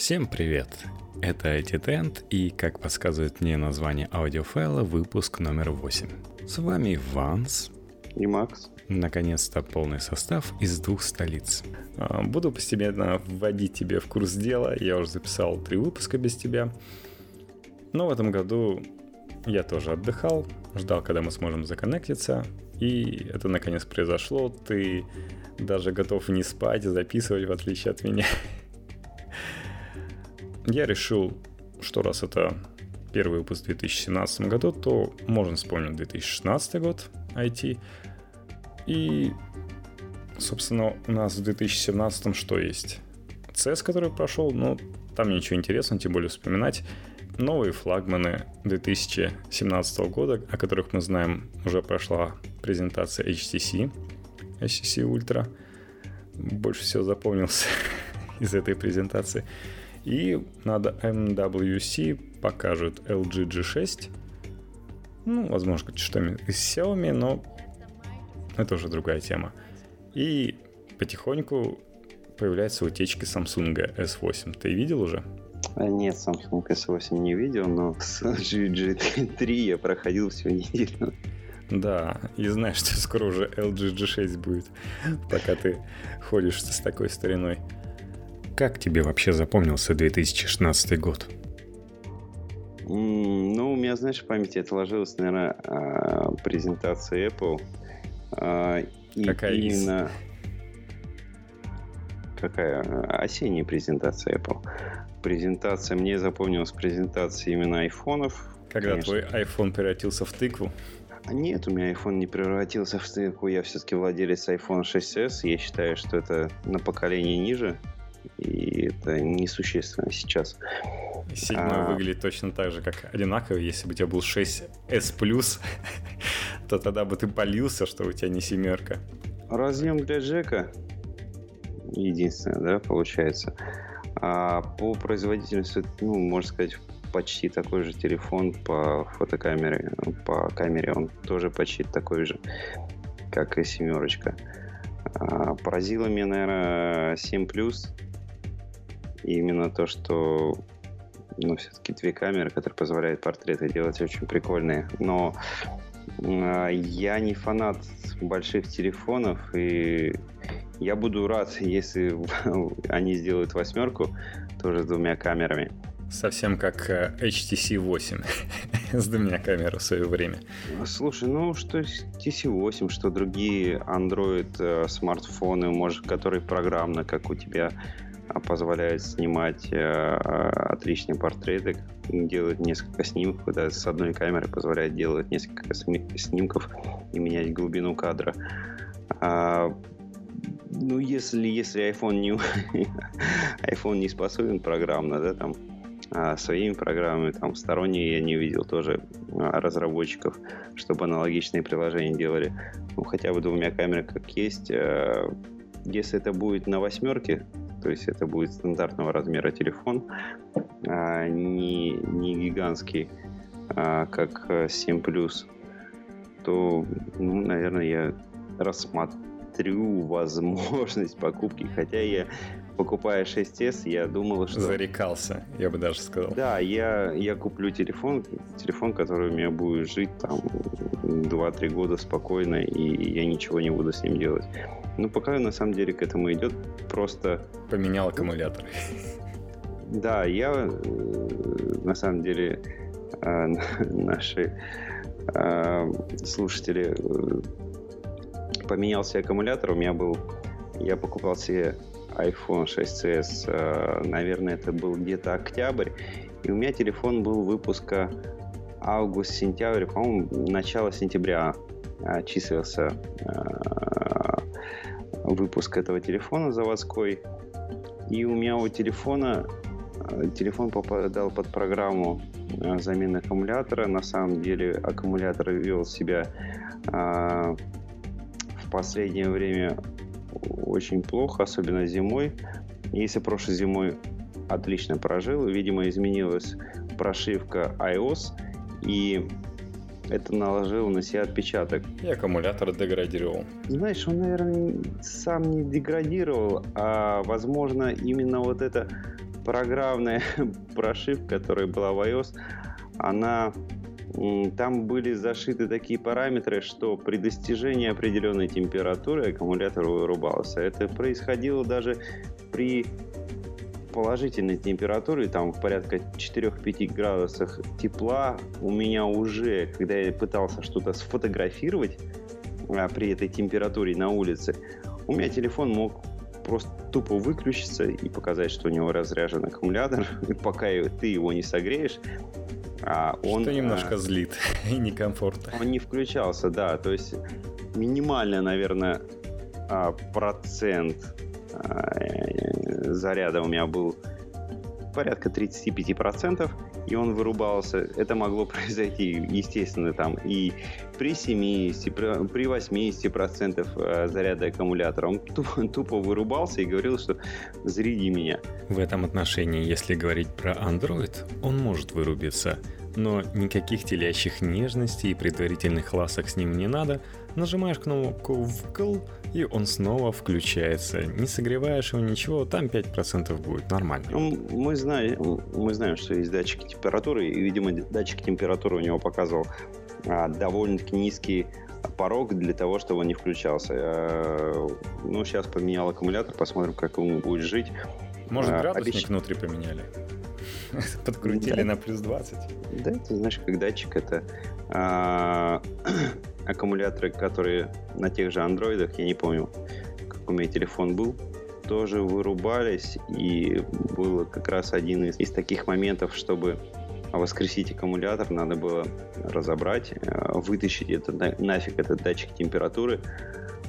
Всем привет! Это IT и, как подсказывает мне название аудиофайла, выпуск номер 8. С вами Ванс и Макс. Наконец-то полный состав из двух столиц. А, буду постепенно вводить тебе в курс дела. Я уже записал три выпуска без тебя. Но в этом году я тоже отдыхал, ждал, когда мы сможем законнектиться. И это наконец произошло. Ты даже готов не спать, записывать, в отличие от меня. Я решил, что раз это первый выпуск в 2017 году, то можно вспомнить 2016 год IT. И, собственно, у нас в 2017 что есть? CES, который прошел, но там ничего интересного, тем более вспоминать. Новые флагманы 2017 года, о которых мы знаем, уже прошла презентация HTC, HTC Ultra. Больше всего запомнился из этой презентации. И надо MWC покажут LG G6. Ну, возможно, что-нибудь из Xiaomi, но это уже другая тема. И потихоньку появляются утечки Samsung S8. Ты видел уже? А, нет, Samsung S8 не видел, но с LG G3 я проходил всю неделю. Да, и знаешь, что скоро уже LG G6 будет, пока ты ходишь с такой стариной. Как тебе вообще запомнился 2016 год? Ну, у меня, знаешь, в памяти отложилась, наверное, а, презентация Apple. А, и Какая именно... Из? Какая? Осенняя презентация Apple. Презентация, мне запомнилась презентация именно айфонов. Когда конечно. твой iPhone превратился в тыкву? А нет, у меня iPhone не превратился в тыкву. Я все-таки владелец iPhone 6s. Я считаю, что это на поколение ниже и это несущественно сейчас. Седьмой а... выглядит точно так же, как одинаковый. Если бы у тебя был 6S+, то тогда бы ты полился, что у тебя не семерка. Разъем для Джека единственное, да, получается. А по производительности, ну, можно сказать, почти такой же телефон по фотокамере, по камере он тоже почти такой же, как и семерочка. А, поразило меня, наверное, 7 плюс и именно то, что ну, все-таки две камеры, которые позволяют портреты делать очень прикольные. Но э, я не фанат больших телефонов, и я буду рад, если они сделают восьмерку тоже с двумя камерами. Совсем как э, HTC 8 с двумя камерами в свое время. Слушай, ну что HTC 8, что другие Android э, смартфоны, может, которые программно, как у тебя, а позволяет снимать э, отличные портреты, делать несколько снимков, да, с одной камеры позволяет делать несколько снимков и менять глубину кадра. А, ну, если, если iPhone не, iPhone не способен программно, да, там, а своими программами, там, сторонние я не видел тоже а, разработчиков, чтобы аналогичные приложения делали, ну, хотя бы двумя камерами как есть. Э, если это будет на восьмерке, то есть это будет стандартного размера телефон, а не, не гигантский, а как 7 Plus, то, ну, наверное, я рассмотрю возможность покупки, хотя я покупая 6s, я думал, что... Зарекался, я бы даже сказал. Да, я, я куплю телефон, телефон, который у меня будет жить там 2-3 года спокойно, и я ничего не буду с ним делать. Ну, пока на самом деле к этому идет, просто... Поменял аккумулятор. Да, я э, на самом деле э, наши э, слушатели поменялся аккумулятор. У меня был... Я покупал себе iPhone 6s, наверное, это был где-то октябрь. И у меня телефон был выпуска август-сентябрь, по-моему, начало сентября числился выпуск этого телефона заводской. И у меня у телефона э, телефон попадал под программу э, замены аккумулятора. На самом деле аккумулятор вел себя в последнее время очень плохо, особенно зимой. Если прошлой зимой отлично прожил, видимо, изменилась прошивка iOS, и это наложило на себя отпечаток. И аккумулятор деградировал. Знаешь, он, наверное, сам не деградировал, а, возможно, именно вот эта программная прошивка, которая была в iOS, она там были зашиты такие параметры, что при достижении определенной температуры аккумулятор вырубался. Это происходило даже при положительной температуре, там в порядка 4-5 градусах тепла, у меня уже, когда я пытался что-то сфотографировать а, при этой температуре на улице, у меня телефон мог просто тупо выключиться и показать, что у него разряжен аккумулятор, пока ты его не согреешь, он... Что немножко а, злит и некомфортно. Он не включался, да, то есть минимально, наверное, а, процент а, заряда у меня был порядка 35%, и он вырубался. Это могло произойти, естественно, там и при 70, при 80% э, заряда аккумулятора. Он тупо, тупо вырубался и говорил, что «заряди меня». В этом отношении, если говорить про Android, он может вырубиться, но никаких телящих нежностей и предварительных ласок с ним не надо. Нажимаешь кнопку «вкл», и он снова включается. Не согреваешь его ничего, там 5% будет нормально. Ну, мы знаем, мы знаем, что есть датчики температуры, и, видимо, датчик температуры у него показывал а, довольно-таки низкий порог для того, чтобы он не включался. А, ну, сейчас поменял аккумулятор, посмотрим, как он будет жить. Может, а, градусник обещ... внутри поменяли? Подкрутили да. на плюс 20? Да, ты знаешь, как датчик это а, аккумуляторы, которые на тех же андроидах, я не помню, как у меня телефон был, тоже вырубались, и было как раз один из, из таких моментов, чтобы воскресить аккумулятор, надо было разобрать, э, вытащить это, нафиг этот датчик температуры,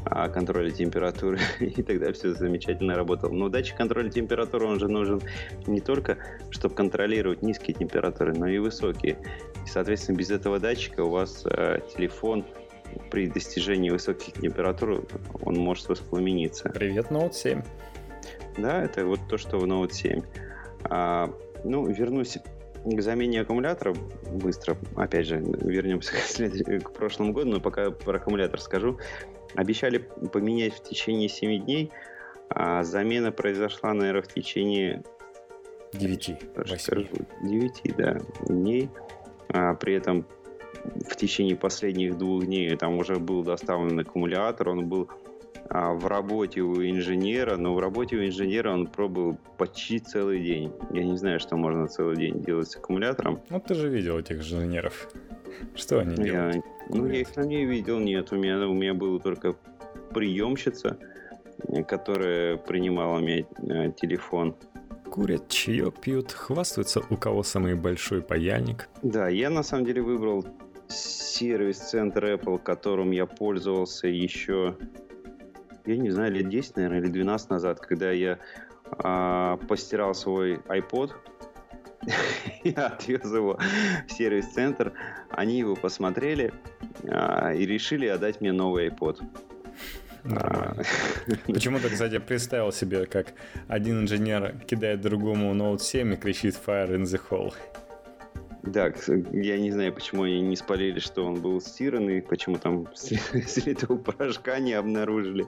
а, контроля температуры, и тогда все замечательно работало. Но датчик контроля температуры, он же нужен не только, чтобы контролировать низкие температуры, но и высокие. И, соответственно, без этого датчика у вас э, телефон при достижении высоких температур он может воспламениться. Привет, Note 7. Да, это вот то, что в Note 7. А, ну, вернусь к замене аккумулятора быстро. Опять же, вернемся к, к прошлому году, но пока про аккумулятор скажу. Обещали поменять в течение 7 дней, а замена произошла, наверное, в течение 9, 8. 9, да, дней. А, при этом в течение последних двух дней там уже был доставлен аккумулятор, он был а, в работе у инженера, но в работе у инженера он пробовал почти целый день. Я не знаю, что можно целый день делать с аккумулятором. Ну, ты же видел этих инженеров. Что они делают? Я, ну, я их не видел, нет. У меня, у меня была только приемщица, которая принимала у меня э, телефон. Курят, чаек пьют, хвастаются, у кого самый большой паяльник. Да, я на самом деле выбрал сервис-центр Apple, которым я пользовался еще, я не знаю, лет 10, наверное, или 12 назад, когда я а, постирал свой iPod, я отвез его в сервис-центр, они его посмотрели а, и решили отдать мне новый iPod. А. Почему-то, кстати, представил себе, как один инженер кидает другому Note 7 и кричит Fire in the hole. Да, я не знаю, почему они не спалили, что он был стиранный, почему там следов порошка не обнаружили.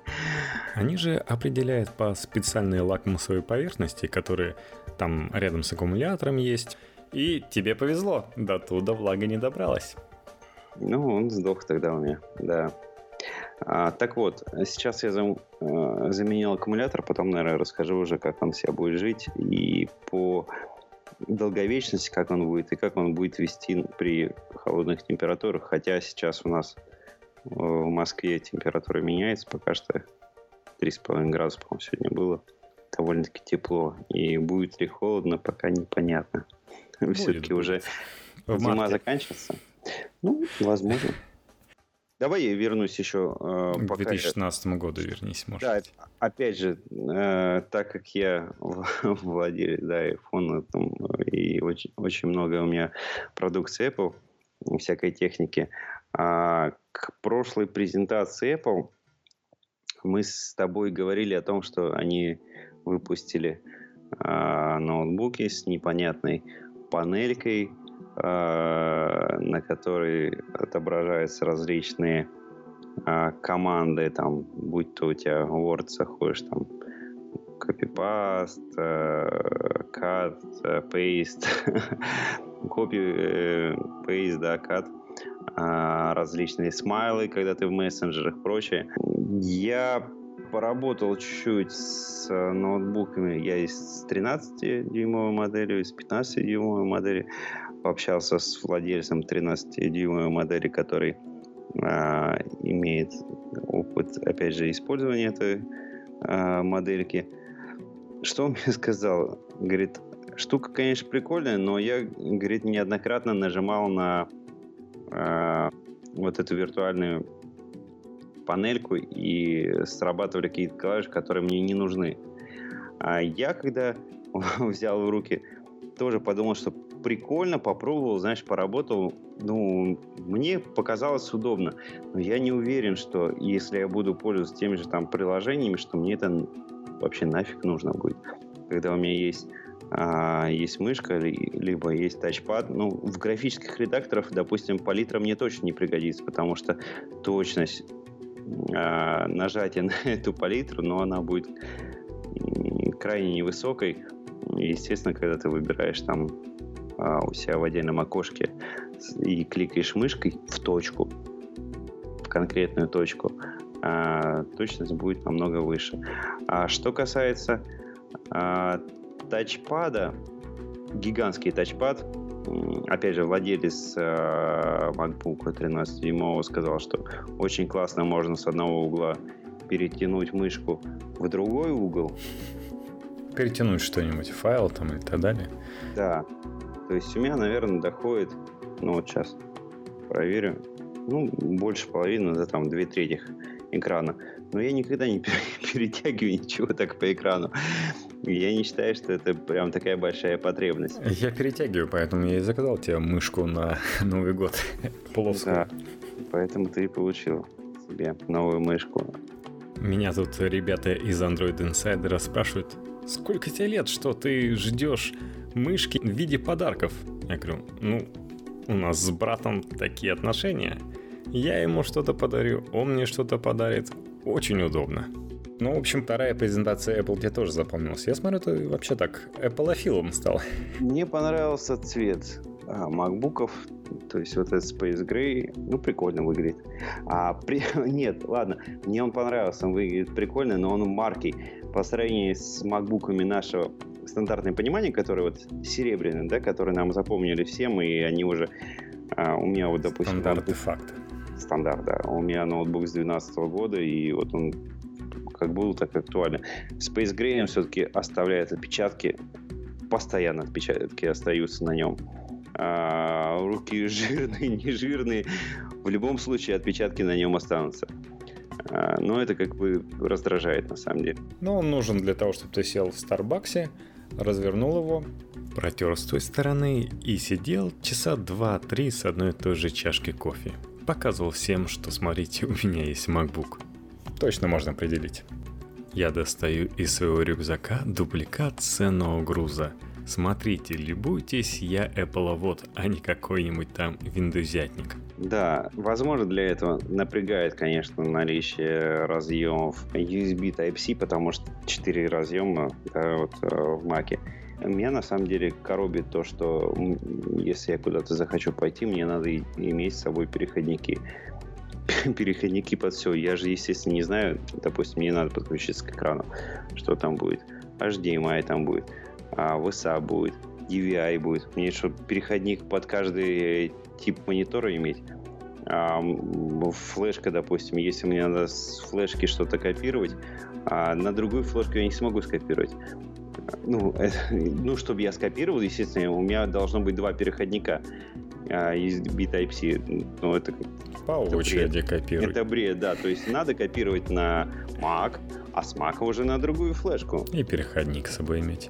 Они же определяют по специальной лакмусовой поверхности, которые там рядом с аккумулятором есть. И тебе повезло, до туда влага не добралась. Ну, он сдох тогда у меня, да. А, так вот, сейчас я зам, э, заменил аккумулятор, потом, наверное, расскажу уже, как он себя будет жить. И по долговечности, как он будет, и как он будет вести при холодных температурах. Хотя сейчас у нас э, в Москве температура меняется, пока что 3,5 градуса, по-моему, сегодня было. Довольно-таки тепло. И будет ли холодно, пока непонятно. Все-таки уже зима заканчивается. Ну, возможно. Давай я вернусь еще. Э, К 2016 я... году вернись, может. Да, опять же, э, так как я владелец да, iPhone, там, и очень, очень много у меня продукции Apple, всякой техники, а к прошлой презентации Apple мы с тобой говорили о том, что они выпустили э, ноутбуки с непонятной панелькой, Э, на которой отображаются различные э, команды, там, будь то у тебя Word заходишь, там, Copy-paste, э, э, paste, copy, paste, да, cut, а, различные смайлы, когда ты в мессенджерах, прочее. Я поработал чуть-чуть с ноутбуками. Я и с 13-дюймовой моделью, и с 15-дюймовой моделью пообщался с владельцем 13-дюймовой модели, который а, имеет опыт, опять же, использования этой а, модельки. Что он мне сказал? Говорит, штука, конечно, прикольная, но я, говорит, неоднократно нажимал на а, вот эту виртуальную панельку и срабатывали какие-то клавиши, которые мне не нужны. А я, когда взял в руки, тоже подумал, что прикольно, попробовал, знаешь, поработал. Ну, мне показалось удобно. Но я не уверен, что если я буду пользоваться теми же там приложениями, что мне это вообще нафиг нужно будет. Когда у меня есть а, есть мышка, либо есть тачпад. Ну, в графических редакторах, допустим, палитра мне точно не пригодится, потому что точность а, нажатия на эту палитру, но она будет крайне невысокой. Естественно, когда ты выбираешь там а, у себя в отдельном окошке и кликаешь мышкой в точку, в конкретную точку, а, точность будет намного выше. А что касается а, тачпада, гигантский тачпад, опять же, владелец э, MacBook 13-дюймового сказал, что очень классно можно с одного угла перетянуть мышку в другой угол. Перетянуть что-нибудь, файл там и так далее. Да. То есть у меня, наверное, доходит, ну вот сейчас проверю, ну, больше половины, да, там, две трети экрана. Но я никогда не перетягиваю ничего так по экрану. Я не считаю, что это прям такая большая потребность. Я перетягиваю, поэтому я и заказал тебе мышку на Новый год плоскую. Да, поэтому ты и получил себе новую мышку. Меня тут ребята из Android Insider спрашивают, сколько тебе лет, что ты ждешь мышки в виде подарков? Я говорю, ну, у нас с братом такие отношения. Я ему что-то подарю, он мне что-то подарит. Очень удобно. Ну, в общем, вторая презентация Apple тебе тоже запомнилась. Я смотрю, ты вообще так Apple-офилом стал. Мне понравился цвет а, макбуков, то есть вот этот Space Gray, ну, прикольно выглядит. А при... Нет, ладно, мне он понравился, он выглядит прикольно, но он маркий. По сравнению с макбуками нашего стандартное понимание, которые вот серебряные, да, которые нам запомнили всем, и они уже а, у меня вот, допустим... Стандарты факты. Стандарт, да. У меня ноутбук с 2012 года, и вот он как был, так и актуально. Space Gray все-таки оставляет отпечатки, постоянно отпечатки остаются на нем. А, руки жирные, не жирные, в любом случае отпечатки на нем останутся. А, но это как бы раздражает на самом деле. Но он нужен для того, чтобы ты сел в Старбаксе, развернул его, протер с той стороны и сидел часа два-три с одной и той же чашки кофе. Показывал всем, что смотрите, у меня есть MacBook. Точно можно определить. Я достаю из своего рюкзака дубликат ценного груза. Смотрите, любуйтесь, я Apple вот, а не какой-нибудь там виндузятник. Да, возможно, для этого напрягает, конечно, наличие разъемов USB Type-C, потому что 4 разъема да, вот, э, в Mac. Меня на самом деле коробит то, что если я куда-то захочу пойти, мне надо иметь с собой переходники. переходники под все. Я же, естественно, не знаю, допустим, мне надо подключиться к экрану, что там будет. HDMI там будет, а VSA будет, DVI будет. Мне что, переходник под каждый тип монитора иметь? А, флешка, допустим, если мне надо с флешки что-то копировать, а на другую флешку я не смогу скопировать. Ну, это, ну, чтобы я скопировал, естественно, у меня должно быть два переходника а, из B-Type-C. Ну, это по очереди копировать. Это бред, да. То есть надо копировать на Mac, а с Mac уже на другую флешку. И переходник с собой иметь.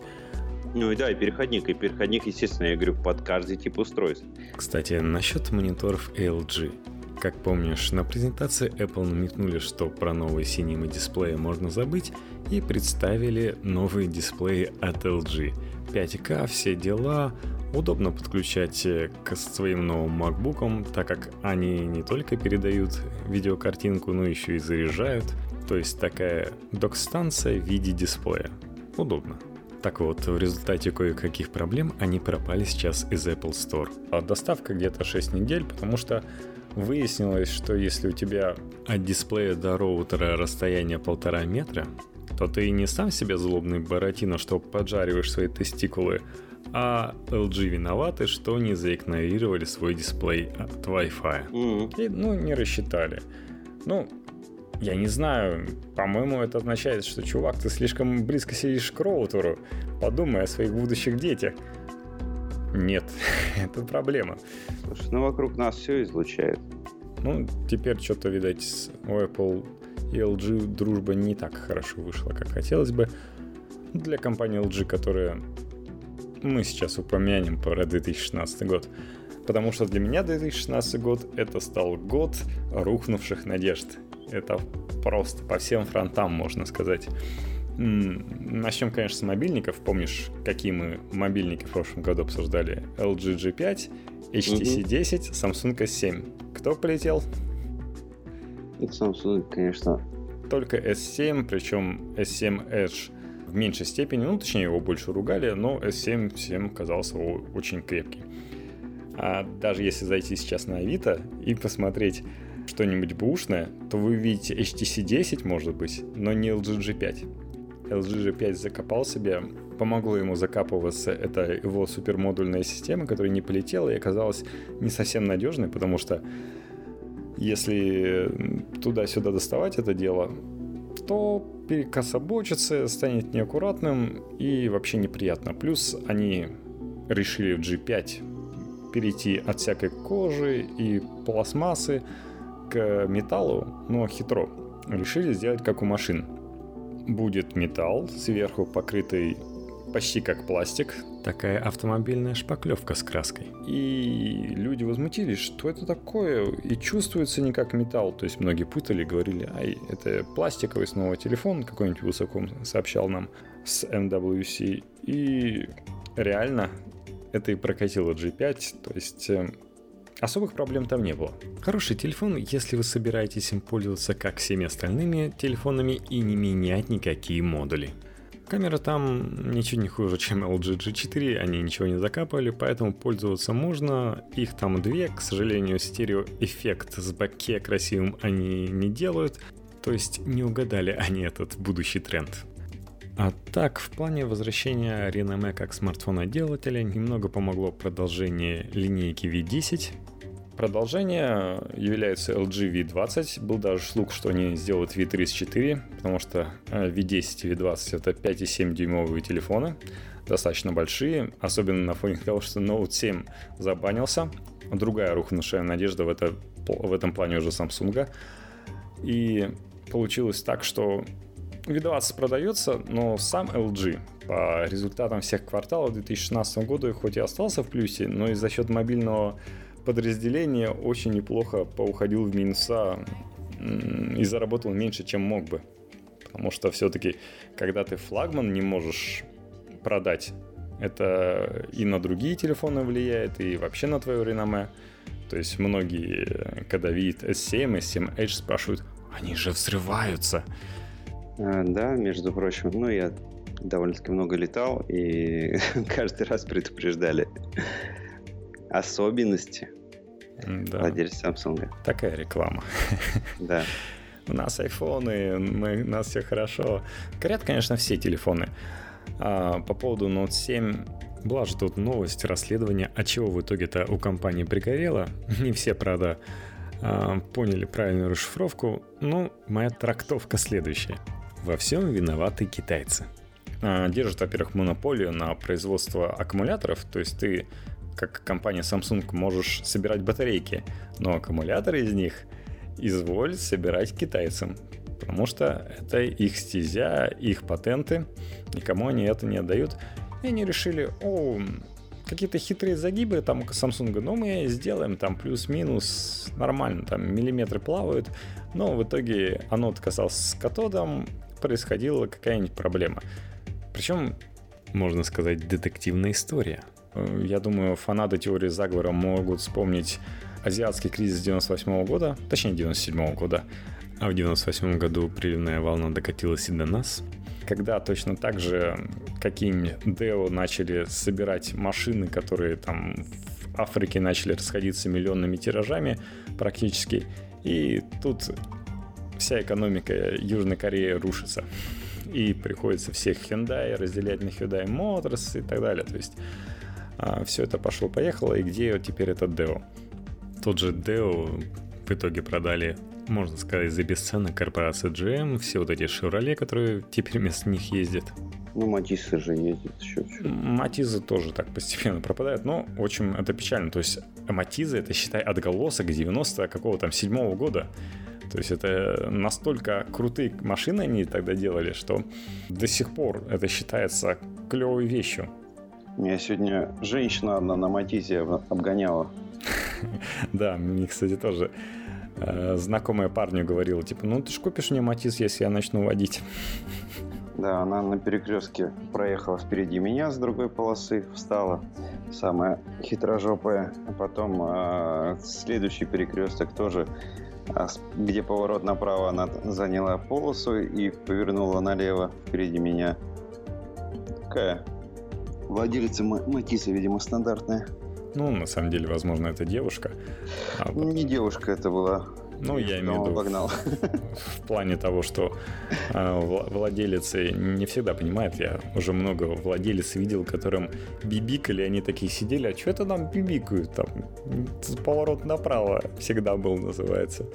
Ну и да, и переходник. И переходник, естественно, я говорю, под каждый тип устройств. Кстати, насчет мониторов LG. Как помнишь, на презентации Apple намекнули, что про новые синие дисплеи можно забыть, и представили новые дисплеи от LG. 5К, все дела, удобно подключать э, к своим новым MacBook, так как они не только передают видеокартинку, но еще и заряжают. То есть такая док-станция в виде дисплея. удобно. Так вот, в результате кое-каких проблем они пропали сейчас из Apple Store. А доставка где-то 6 недель, потому что выяснилось, что если у тебя от дисплея до роутера расстояние полтора метра, то ты не сам себе злобный Баратино, что поджариваешь свои тестикулы, а LG виноваты, что не заигнорировали свой дисплей от Wi-Fi. Mm-hmm. И, ну, не рассчитали. Ну, я не знаю, по-моему, это означает, что, чувак, ты слишком близко сидишь к роутеру. Подумай о своих будущих детях. Нет, это проблема. Слушай, ну вокруг нас все излучает. Ну, теперь что-то, видать, у Apple и LG дружба не так хорошо вышла, как хотелось бы. Для компании LG, которая мы сейчас упомянем про 2016 год. Потому что для меня 2016 год это стал год рухнувших надежд. Это просто по всем фронтам, можно сказать. Начнем, конечно, с мобильников. Помнишь, какие мы мобильники в прошлом году обсуждали? LG G5, HTC 10, Samsung S7. Кто полетел? Samsung, конечно. Только S7, причем S7 Edge в меньшей степени, ну, точнее, его больше ругали, но S7 всем казался очень крепкий. А даже если зайти сейчас на Авито и посмотреть что-нибудь бушное, то вы увидите HTC 10, может быть, но не LG G5. LG G5 закопал себе, помогло ему закапываться это его супермодульная система, которая не полетела и оказалась не совсем надежной, потому что если туда-сюда доставать это дело, то перекособочится, станет неаккуратным и вообще неприятно. Плюс они решили в G5 перейти от всякой кожи и пластмассы к металлу, но хитро. Решили сделать как у машин. Будет металл, сверху покрытый почти как пластик. Такая автомобильная шпаклевка с краской. И люди возмутились, что это такое, и чувствуется не как металл. То есть многие путали, говорили, ай, это пластиковый снова телефон, какой-нибудь высоком сообщал нам с MWC. И реально это и прокатило G5, то есть э, Особых проблем там не было. Хороший телефон, если вы собираетесь им пользоваться как всеми остальными телефонами и не менять никакие модули. Камера там ничего не хуже, чем LG G4, они ничего не закапывали, поэтому пользоваться можно. Их там две, к сожалению, стереоэффект с баке красивым они не делают, то есть не угадали они этот будущий тренд. А так, в плане возвращения Renome как смартфона-делателя немного помогло продолжение линейки V10, Продолжение является LG V20. Был даже слух, что они сделают V34, потому что V10 и V20 это 5,7 дюймовые телефоны, достаточно большие, особенно на фоне того, что Note 7 забанился. Другая рухнувшая надежда в, это, в этом плане уже Samsung. И получилось так, что V20 продается, но сам LG по результатам всех кварталов 2016 года хоть и остался в плюсе, но и за счет мобильного подразделение очень неплохо поуходил в минуса и заработал меньше, чем мог бы. Потому что все-таки, когда ты флагман не можешь продать, это и на другие телефоны влияет, и вообще на твое реноме. То есть многие, когда видят S7, S7 Edge, спрашивают, они же взрываются. А, да, между прочим, ну я довольно-таки много летал, и каждый раз предупреждали особенности да. владельца Samsung. Такая реклама. Да. У нас айфоны, мы, у нас все хорошо. Горят, конечно, все телефоны. А, по поводу Note 7 была же тут новость, расследование, от чего в итоге-то у компании пригорело. Не все, правда, а, поняли правильную расшифровку. Ну, моя трактовка следующая. Во всем виноваты китайцы. А, держат, во-первых, монополию на производство аккумуляторов, то есть ты как компания Samsung, можешь собирать батарейки, но аккумуляторы из них изволь собирать китайцам, потому что это их стезя, их патенты, никому они это не отдают. И они решили, о, какие-то хитрые загибы там у Samsung, но мы сделаем там плюс-минус нормально, там миллиметры плавают, но в итоге оно касалось с катодом, происходила какая-нибудь проблема. Причем, можно сказать, детективная история – я думаю, фанаты теории заговора могут вспомнить азиатский кризис 98 года, точнее 97 года, а в 98 году приливная волна докатилась и до нас. когда точно так же какие-нибудь Deo начали собирать машины, которые там в Африке начали расходиться миллионными тиражами практически, и тут вся экономика Южной Кореи рушится. И приходится всех Hyundai разделять на Hyundai Motors и так далее. То есть все это пошло-поехало, и где теперь этот Deo? Тот же Deo в итоге продали, можно сказать, за бесценок корпорация GM, все вот эти Chevrolet, которые теперь вместо них ездят. Ну, Матиссы же ездят еще. Матизы тоже так постепенно пропадают, но, в общем, это печально. То есть Матизы, это, считай, отголосок 90 какого там седьмого года. То есть это настолько крутые машины они тогда делали, что до сих пор это считается клевой вещью. Меня сегодня женщина одна на Матизе обгоняла. Да, мне, кстати, тоже э, знакомая парню говорила, типа, ну ты ж купишь мне Матиз, если я начну водить. Да, она на перекрестке проехала впереди меня с другой полосы, встала, самая хитрожопая. А потом э, следующий перекресток тоже, э, где поворот направо, она заняла полосу и повернула налево впереди меня. Такая владелица Матиса, видимо, стандартная. Ну, на самом деле, возможно, это девушка. А... Не девушка это была. Ну, я имею в виду погнал. в плане того, что э, владелицы не всегда понимают. Я уже много владелец видел, которым бибикали, они такие сидели, а что это нам бибикают? Там поворот направо всегда был, называется.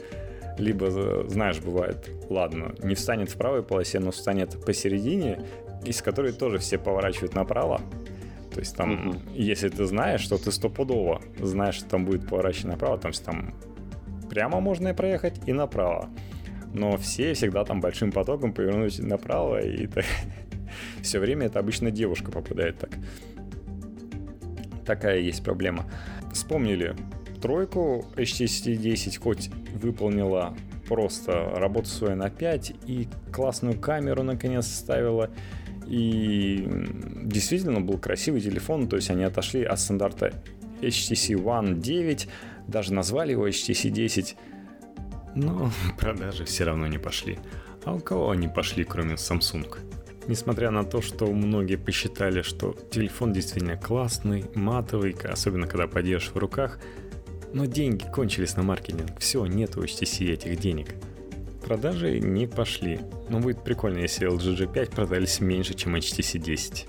Либо, знаешь, бывает, ладно, не встанет в правой полосе, но встанет посередине, из которой тоже все поворачивают направо. То есть там, mm-hmm. если ты знаешь, что ты стопудово знаешь, что там будет поворачивать направо, там, там прямо можно и проехать, и направо. Но все всегда там большим потоком повернуть направо, и так... все время это обычно девушка попадает так. Такая есть проблема. Вспомнили тройку HTC 10, хоть выполнила просто работу свою на 5 и классную камеру наконец ставила и действительно был красивый телефон, то есть они отошли от стандарта HTC One 9, даже назвали его HTC 10, но продажи все равно не пошли. А у кого они пошли, кроме Samsung? Несмотря на то, что многие посчитали, что телефон действительно классный, матовый, особенно когда подержишь в руках, но деньги кончились на маркетинг. Все, нет у HTC этих денег продажи не пошли, но будет прикольно, если LG G5 продались меньше, чем HTC 10.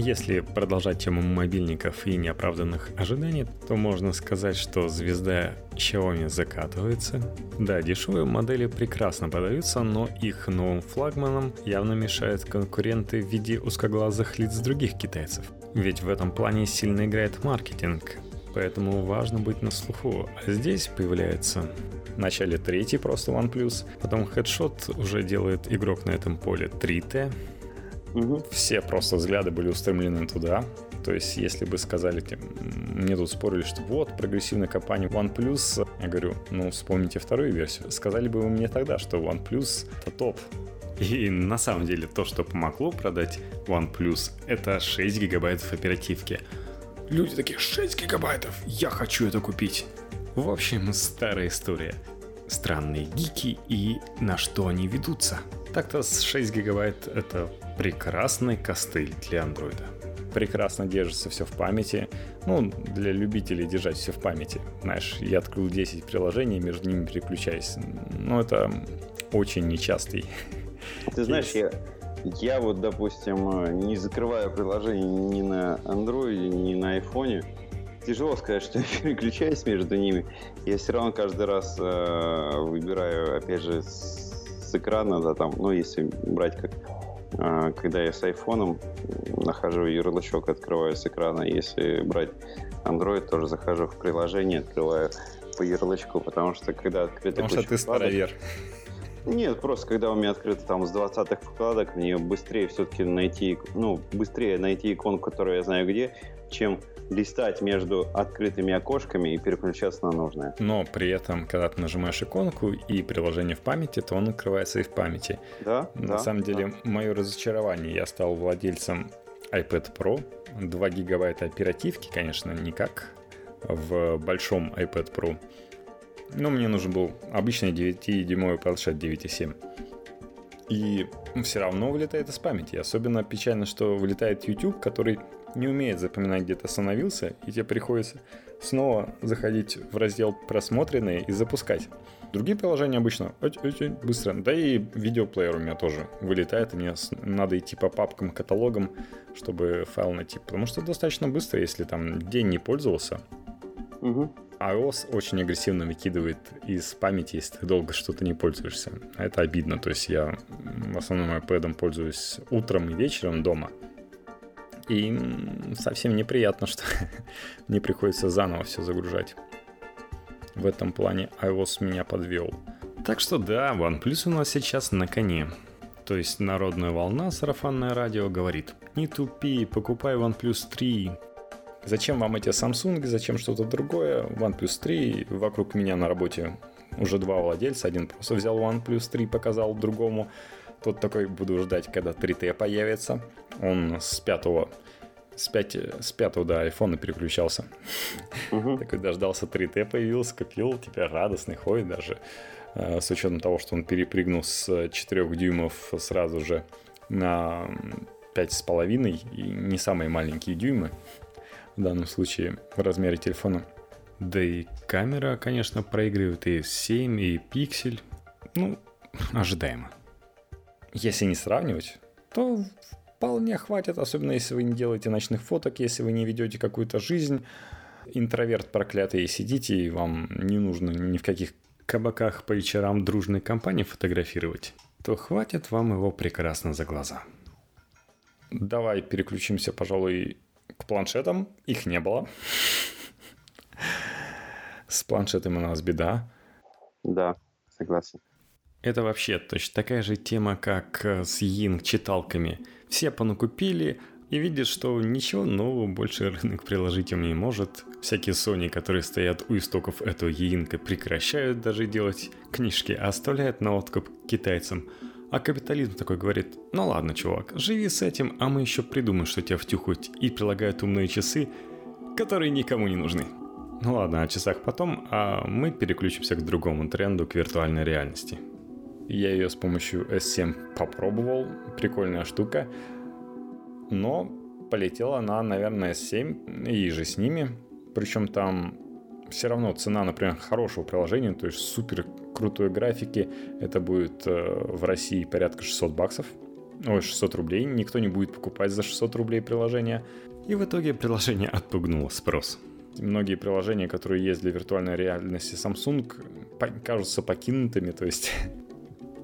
Если продолжать тему мобильников и неоправданных ожиданий, то можно сказать, что звезда Xiaomi закатывается. Да, дешевые модели прекрасно продаются, но их новым флагманам явно мешают конкуренты в виде узкоглазых лиц других китайцев. Ведь в этом плане сильно играет маркетинг, поэтому важно быть на слуху. А здесь появляется Вначале третий просто OnePlus, потом Headshot уже делает игрок на этом поле 3T. Угу. Все просто взгляды были устремлены туда. То есть, если бы сказали, мне тут спорили, что вот, прогрессивная компания OnePlus, я говорю, ну, вспомните вторую версию. Сказали бы вы мне тогда, что OnePlus это топ. И на самом деле то, что помогло продать OnePlus, это 6 гигабайтов оперативки. Люди такие, 6 гигабайтов, я хочу это купить. В общем, старая история. Странные гики и на что они ведутся. Так-то с 6 гигабайт это прекрасный костыль для андроида. Прекрасно держится все в памяти. Ну, для любителей держать все в памяти. Знаешь, я открыл 10 приложений, между ними переключаюсь. Но это очень нечастый. Ты знаешь, я, я вот, допустим, не закрываю приложение ни на Android, ни на iPhone тяжело сказать, что я переключаюсь между ними. Я все равно каждый раз э, выбираю, опять же, с, с экрана, да, там, ну, если брать как э, когда я с айфоном нахожу ярлычок, открываю с экрана. Если брать Android, тоже захожу в приложение, открываю по ярлычку, потому что когда открыто Потому что ты старовер. Нет, просто когда у меня открыто там с 20-х вкладок, мне быстрее все-таки найти, ну, быстрее найти иконку, которую я знаю где, чем листать между открытыми окошками и переключаться на нужное. Но при этом, когда ты нажимаешь иконку и приложение в памяти, то он открывается и в памяти. Да. На да, самом деле, да. мое разочарование, я стал владельцем iPad Pro, 2 гигабайта оперативки, конечно, не как в большом iPad Pro. Но мне нужен был обычный 9-дюймовый планшет 9.7. И все равно вылетает из памяти. Особенно печально, что вылетает YouTube, который не умеет запоминать, где ты остановился, и тебе приходится снова заходить в раздел «Просмотренные» и запускать. Другие приложения обычно очень быстро. Да и видеоплеер у меня тоже вылетает, и мне надо идти по папкам, каталогам, чтобы файл найти. Потому что достаточно быстро, если там день не пользовался. Угу. iOS очень агрессивно выкидывает из памяти, если ты долго что-то не пользуешься. Это обидно. То есть я в основном iPad пользуюсь утром и вечером дома. И совсем неприятно, что мне приходится заново все загружать. В этом плане iOS меня подвел. Так что да, OnePlus у нас сейчас на коне. То есть народная волна, сарафанное радио говорит «Не тупи, покупай OnePlus 3». Зачем вам эти Samsung, зачем что-то другое? OnePlus 3, вокруг меня на работе уже два владельца. Один просто взял OnePlus 3, показал другому. Тот такой, буду ждать, когда 3T появится. Он с пятого с, 5, с 5 до айфона переключался. Угу. Такой дождался 3T появился, купил, теперь радостный ходит даже. Э, с учетом того, что он перепрыгнул с 4 дюймов сразу же на 5,5 и не самые маленькие дюймы в данном случае в размере телефона. Да и камера, конечно, проигрывает и 7, и пиксель. Ну, ожидаемо. Если не сравнивать, то вполне хватит, особенно если вы не делаете ночных фоток, если вы не ведете какую-то жизнь, интроверт проклятый, и сидите, и вам не нужно ни в каких кабаках по вечерам дружной компании фотографировать, то хватит вам его прекрасно за глаза. Давай переключимся, пожалуй, к планшетам. Их не было. С планшетом у нас беда. Да, согласен. Это вообще точно такая же тема, как с Ying читалками – все понакупили и видят, что ничего нового больше рынок приложить им не может. Всякие Sony, которые стоят у истоков этого яинка, прекращают даже делать книжки, а оставляют на откуп китайцам. А капитализм такой говорит, ну ладно, чувак, живи с этим, а мы еще придумаем, что тебя втюхают, и прилагают умные часы, которые никому не нужны. Ну ладно, о часах потом, а мы переключимся к другому тренду, к виртуальной реальности. Я ее с помощью S7 попробовал. Прикольная штука. Но полетела она, наверное, S7 и же с ними. Причем там все равно цена, например, хорошего приложения, то есть супер крутой графики, это будет э, в России порядка 600 баксов. Ой, 600 рублей. Никто не будет покупать за 600 рублей приложение. И в итоге приложение отпугнуло спрос. Многие приложения, которые есть для виртуальной реальности Samsung, кажутся покинутыми, то есть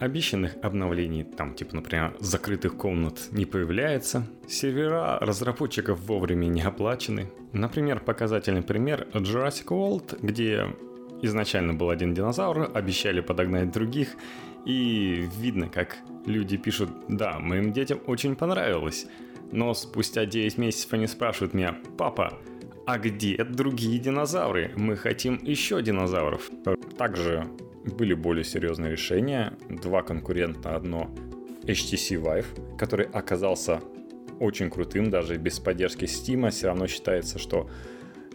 Обещанных обновлений, там типа, например, закрытых комнат не появляется. Сервера разработчиков вовремя не оплачены. Например, показательный пример Jurassic World, где изначально был один динозавр, обещали подогнать других, и видно, как люди пишут, да, моим детям очень понравилось, но спустя 9 месяцев они спрашивают меня, папа, а где другие динозавры? Мы хотим еще динозавров. Также были более серьезные решения. Два конкурента, одно HTC Vive, который оказался очень крутым, даже без поддержки Steam, все равно считается, что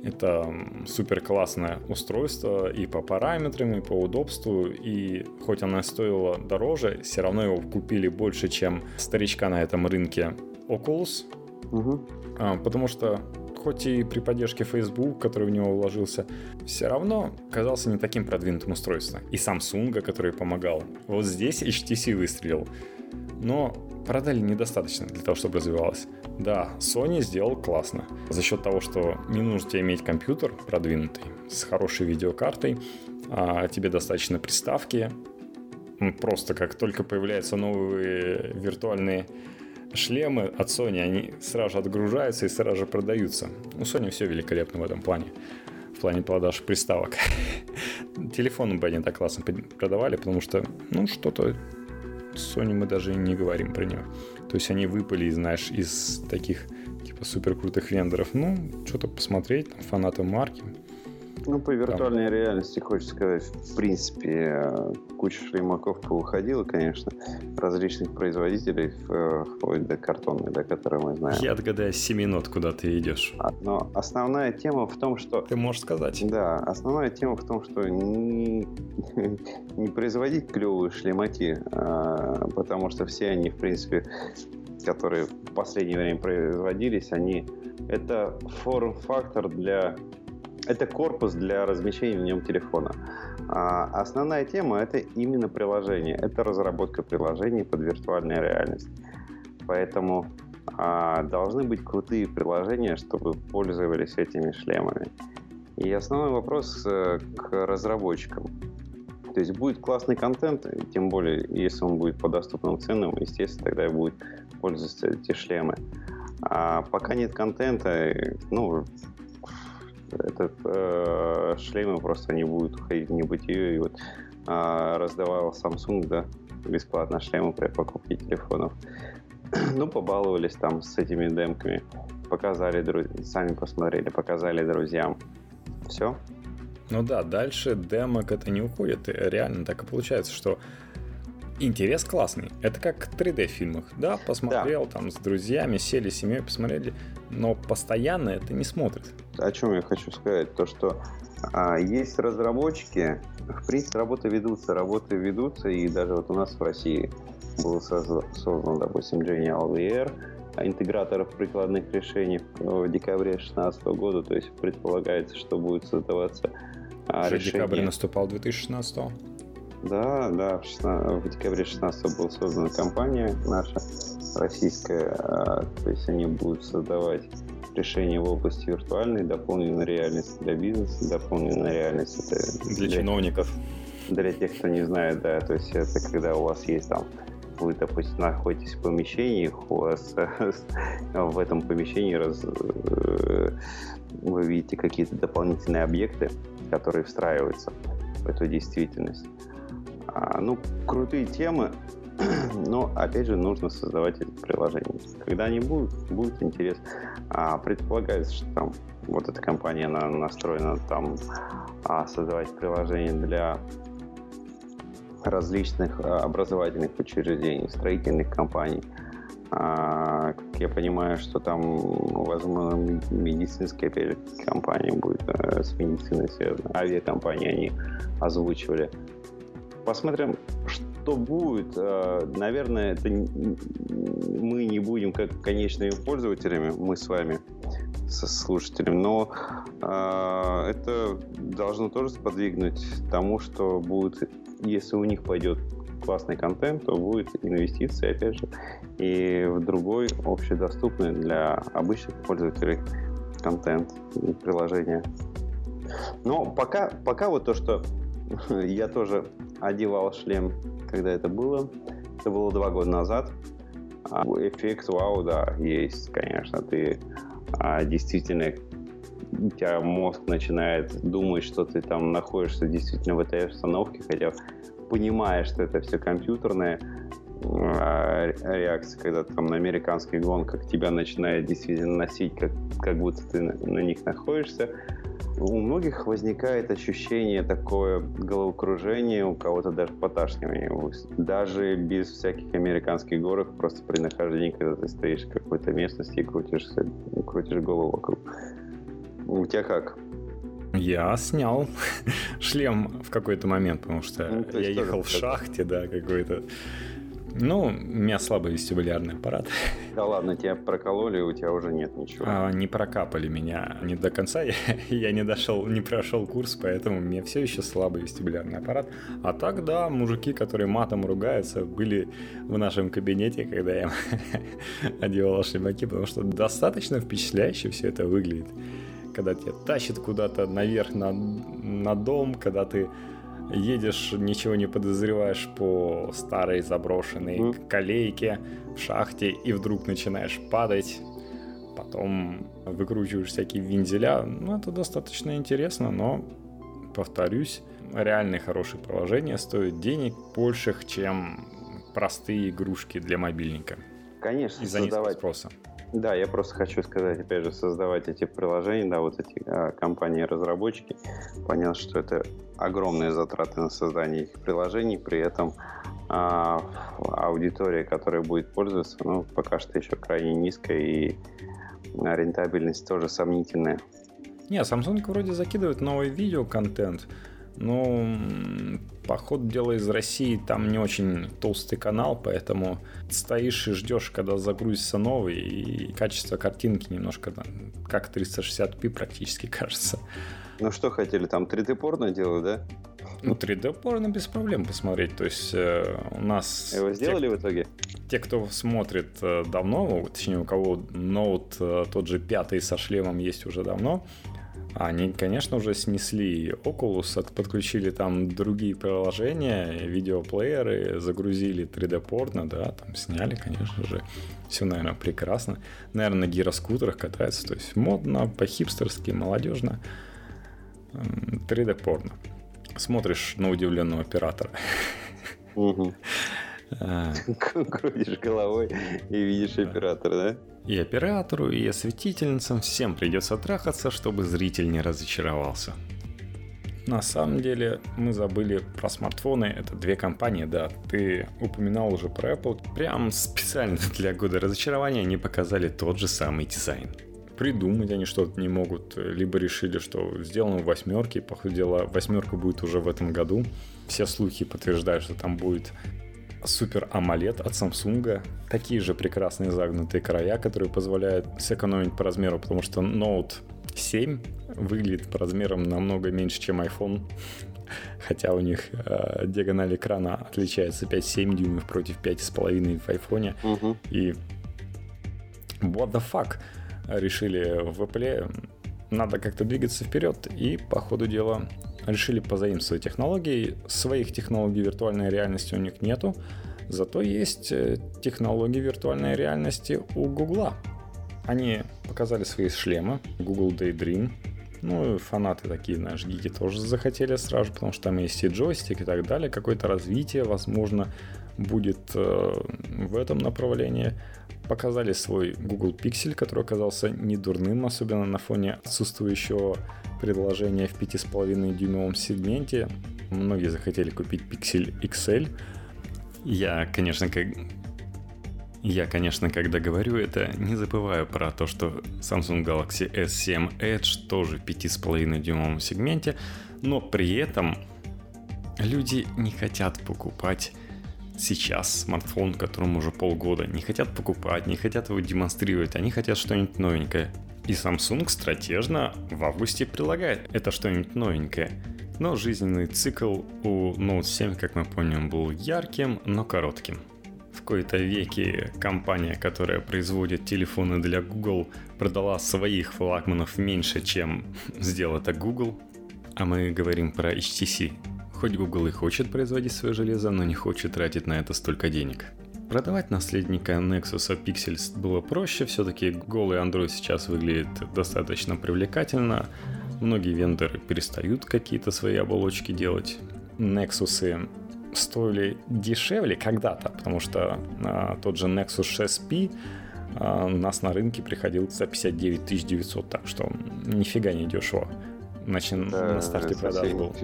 это супер классное устройство и по параметрам, и по удобству, и хоть оно стоило дороже, все равно его купили больше, чем старичка на этом рынке Oculus, угу. потому что хоть и при поддержке Facebook, который в него вложился, все равно казался не таким продвинутым устройством. И Samsung, который помогал. Вот здесь HTC выстрелил. Но продали недостаточно для того, чтобы развивалось. Да, Sony сделал классно. За счет того, что не нужно тебе иметь компьютер продвинутый, с хорошей видеокартой, а тебе достаточно приставки. Просто как только появляются новые виртуальные шлемы от Sony, они сразу же отгружаются и сразу же продаются. У Sony все великолепно в этом плане. В плане продаж приставок. Телефоны бы они так классно продавали, потому что, ну, что-то Sony мы даже не говорим про него. То есть они выпали, знаешь, из таких типа супер крутых вендоров. Ну, что-то посмотреть, там, фанаты марки. Ну, по виртуальной Там... реальности, хочется сказать, в принципе, куча шлемаков повыходила, конечно, различных производителей, вплоть до картонной, до которой мы знаем. Я отгадаю 7 минут, куда ты идешь. А, но основная тема в том, что... Ты можешь сказать. Да, основная тема в том, что не, не производить клевые шлемаки, а, потому что все они, в принципе, которые в последнее время производились, они это форм-фактор для это корпус для размещения в нем телефона. А основная тема это именно приложение, это разработка приложений под виртуальную реальность. Поэтому а, должны быть крутые приложения, чтобы пользовались этими шлемами. И основной вопрос э, к разработчикам. То есть будет классный контент, тем более, если он будет по доступным ценам, естественно, тогда и будет пользоваться эти шлемы. А пока нет контента, ну, этот э, шлемы просто не будут уходить в небытие. И вот э, раздавал Samsung, да, бесплатно шлемы при покупке телефонов. ну, побаловались там с этими демками. Показали, друз... сами посмотрели, показали друзьям. Все. Ну да, дальше демок это не уходит. Реально так и получается, что интерес классный. Это как в 3D-фильмах. Да, посмотрел да. там с друзьями, сели с семьей, посмотрели, но постоянно это не смотрит. О чем я хочу сказать? То, что а, есть разработчики, в принципе, работы ведутся, работы ведутся, и даже вот у нас в России был создан, допустим, Genial VR, интеграторов прикладных решений в декабре 2016 года, то есть предполагается, что будет создаваться а, решение... декабрь наступал 2016 да, да, в, 16, в декабре 16 была создана компания наша российская, а, то есть они будут создавать решения в области виртуальной, дополненной реальности для бизнеса, дополненной реальности для, для чиновников. Для тех, кто не знает, да, то есть это когда у вас есть там вы, допустим, находитесь в помещении, у вас в этом помещении раз, э, вы видите какие-то дополнительные объекты, которые встраиваются в эту действительность. А, ну, крутые темы, но, опять же, нужно создавать эти приложения. Когда они будут, будет интерес. А, предполагается, что там вот эта компания она настроена там а, создавать приложения для различных а, образовательных учреждений, строительных компаний. А, как я понимаю, что там, возможно, медицинская опять же, компания будет а, с медициной связана, авиакомпании они озвучивали. Посмотрим, что будет. Э, наверное, это мы не будем как конечными пользователями, мы с вами, со слушателями, но э, это должно тоже сподвигнуть тому, что будет, если у них пойдет классный контент, то будет инвестиции, опять же, и в другой общедоступный для обычных пользователей контент и приложения. Но пока, пока вот то, что я тоже одевал шлем, когда это было. Это было два года назад. А, эффект вау, да, есть, конечно. Ты а, действительно у тебя мозг начинает думать, что ты там находишься действительно в этой обстановке, хотя понимаешь, что это все компьютерная а, реакция, когда там на американских гонках тебя начинает действительно носить, как, как будто ты на, на них находишься у многих возникает ощущение такое головокружение, у кого-то даже поташнивание. Даже без всяких американских горок, просто при нахождении, когда ты стоишь в какой-то местности и крутишь, крутишь голову вокруг. У тебя как? Я снял шлем в какой-то момент, потому что ну, я ехал в шахте, да, какой-то. Ну, у меня слабый вестибулярный аппарат. Да ладно, тебя прокололи, у тебя уже нет ничего. А, не прокапали меня не до конца, я, я не дошел, не прошел курс, поэтому у меня все еще слабый вестибулярный аппарат. А так, да, мужики, которые матом ругаются, были в нашем кабинете, когда я одевал шлемаки, потому что достаточно впечатляюще все это выглядит. Когда тебя тащит куда-то наверх на, на дом, когда ты едешь, ничего не подозреваешь по старой заброшенной mm. колейке в шахте, и вдруг начинаешь падать, потом выкручиваешь всякие вензеля. Ну, это достаточно интересно, но, повторюсь, реальные хорошие приложения стоят денег больших, чем простые игрушки для мобильника. Конечно, из-за создавать... спроса. Да, я просто хочу сказать, опять же, создавать эти приложения, да, вот эти а, компании-разработчики, понял, что это огромные затраты на создание этих приложений, при этом а, аудитория, которая будет пользоваться, ну, пока что еще крайне низкая, и рентабельность тоже сомнительная. Не, Samsung вроде закидывает новый видеоконтент, но по ходу дела из России там не очень толстый канал, поэтому стоишь и ждешь, когда загрузится новый, и качество картинки немножко как 360p практически кажется. Ну что хотели, там 3D порно делать, да? Ну, 3D порно без проблем посмотреть. То есть э, у нас... Его сделали те, в итоге? Те, кто смотрит э, давно, точнее, у кого ноут э, тот же пятый со шлемом есть уже давно, они, конечно, уже снесли Oculus, подключили там другие приложения, видеоплееры, загрузили 3D порно, да, там сняли, конечно же. Все, наверное, прекрасно. Наверное, на гироскутерах катаются, то есть модно, по-хипстерски, молодежно. 3D порно смотришь на удивленного оператора. Крутишь головой и видишь оператора, да? И оператору, и осветительницам всем придется трахаться, чтобы зритель не разочаровался. На самом деле мы забыли про смартфоны. Это две компании, да. Ты упоминал уже про Apple. Прям специально для года разочарования они показали тот же самый дизайн придумать они что-то не могут, либо решили, что сделано в восьмерке, по ходу дела восьмерка будет уже в этом году. Все слухи подтверждают, что там будет супер AMOLED от Samsung, такие же прекрасные загнутые края, которые позволяют сэкономить по размеру, потому что Note 7 выглядит по размерам намного меньше, чем iPhone, хотя у них э, диагональ экрана отличается 5-7 дюймов против 5,5 в iPhone, угу. и what the fuck? решили в Apple, надо как-то двигаться вперед, и по ходу дела решили позаимствовать технологии. Своих технологий виртуальной реальности у них нету, зато есть э, технологии виртуальной реальности у Гугла. Они показали свои шлемы, Google Daydream, ну, фанаты такие, знаешь, гики тоже захотели сразу, потому что там есть и джойстик и так далее. Какое-то развитие, возможно, будет э, в этом направлении показали свой Google Pixel, который оказался не дурным, особенно на фоне отсутствующего предложения в 5,5 дюймовом сегменте. Многие захотели купить Pixel XL. Я, конечно, как я, конечно, когда говорю это, не забываю про то, что Samsung Galaxy S7 Edge тоже в 5,5 дюймовом сегменте, но при этом люди не хотят покупать сейчас смартфон, которому уже полгода, не хотят покупать, не хотят его демонстрировать, они хотят что-нибудь новенькое. И Samsung стратежно в августе прилагает это что-нибудь новенькое. Но жизненный цикл у Note 7, как мы помним, был ярким, но коротким. В кои-то веки компания, которая производит телефоны для Google, продала своих флагманов меньше, чем сделал это Google. А мы говорим про HTC, Хоть Google и хочет производить свое железо, но не хочет тратить на это столько денег. Продавать наследника Nexus Pixel было проще, все-таки голый Android сейчас выглядит достаточно привлекательно. Многие вендоры перестают какие-то свои оболочки делать. Nexus стоили дешевле когда-то, потому что а, тот же Nexus 6P а, нас на рынке приходил за 59 900, так что нифига не дешево. Значит, да, на старте продаж был.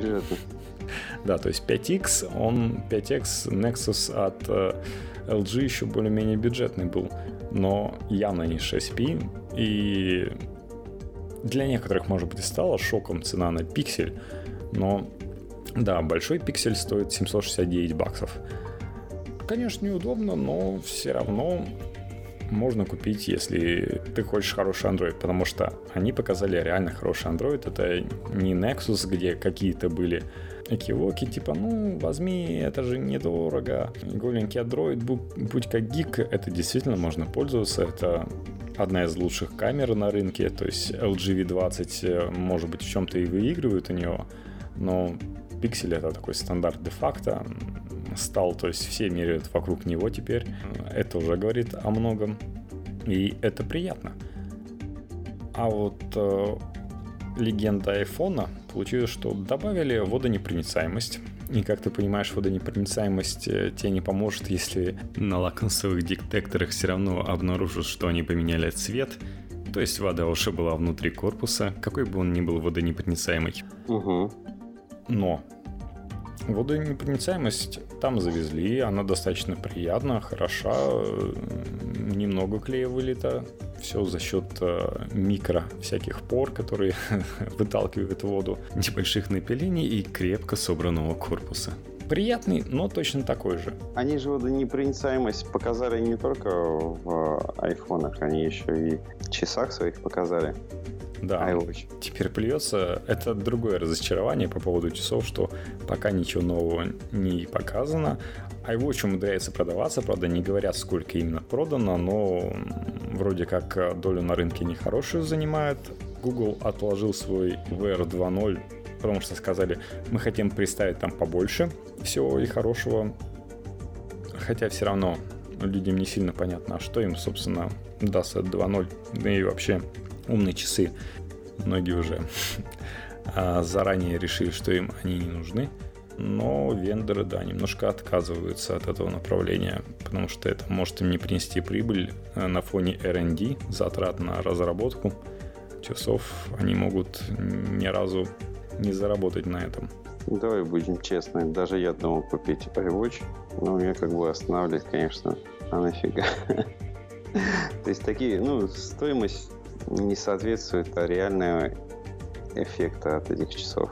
Да, то есть 5X, он 5X Nexus от э, LG еще более-менее бюджетный был, но явно не 6P. И для некоторых, может быть, и стало шоком цена на пиксель, но да, большой пиксель стоит 769 баксов. Конечно, неудобно, но все равно можно купить, если ты хочешь хороший Android, потому что они показали реально хороший Android. Это не Nexus, где какие-то были экивоки, типа, ну, возьми, это же недорого. Голенький Android, будь как гик, это действительно можно пользоваться. Это одна из лучших камер на рынке, то есть LG V20, э, может быть, в чем-то и выигрывают у него, но пиксель это такой стандарт де-факто стал, то есть все меряют вокруг него теперь. Это уже говорит о многом, и это приятно. А вот э, легенда айфона получилось, что добавили водонепроницаемость. И как ты понимаешь, водонепроницаемость э, тебе не поможет, если на лакмусовых детекторах все равно обнаружат, что они поменяли цвет, То есть вода уже была внутри корпуса, какой бы он ни был водонепроницаемый. Угу. Но водонепроницаемость там завезли, она достаточно приятна, хороша, немного клея вылито, все за счет э, микро всяких пор, которые выталкивают воду, небольших напилений и крепко собранного корпуса. Приятный, но точно такой же. Они же водонепроницаемость показали не только в айфонах, они еще и в часах своих показали. Да, iWatch. теперь плюется. Это другое разочарование по поводу часов, что пока ничего нового не показано. iWatch умудряется продаваться, правда, не говорят, сколько именно продано, но вроде как долю на рынке нехорошую занимает. Google отложил свой VR 2.0, потому что сказали, мы хотим представить там побольше всего и хорошего. Хотя все равно людям не сильно понятно, а что им, собственно, даст от 2.0, да и вообще умные часы. Многие уже а, заранее решили, что им они не нужны. Но вендоры, да, немножко отказываются от этого направления, потому что это может им не принести прибыль э, на фоне R&D, затрат на разработку часов. Они могут ни разу не заработать на этом. Давай будем честны, даже я думал купить iWatch, но я как бы останавливать, конечно, а нафига. То есть такие, ну, стоимость не соответствует реального эффекта от этих часов.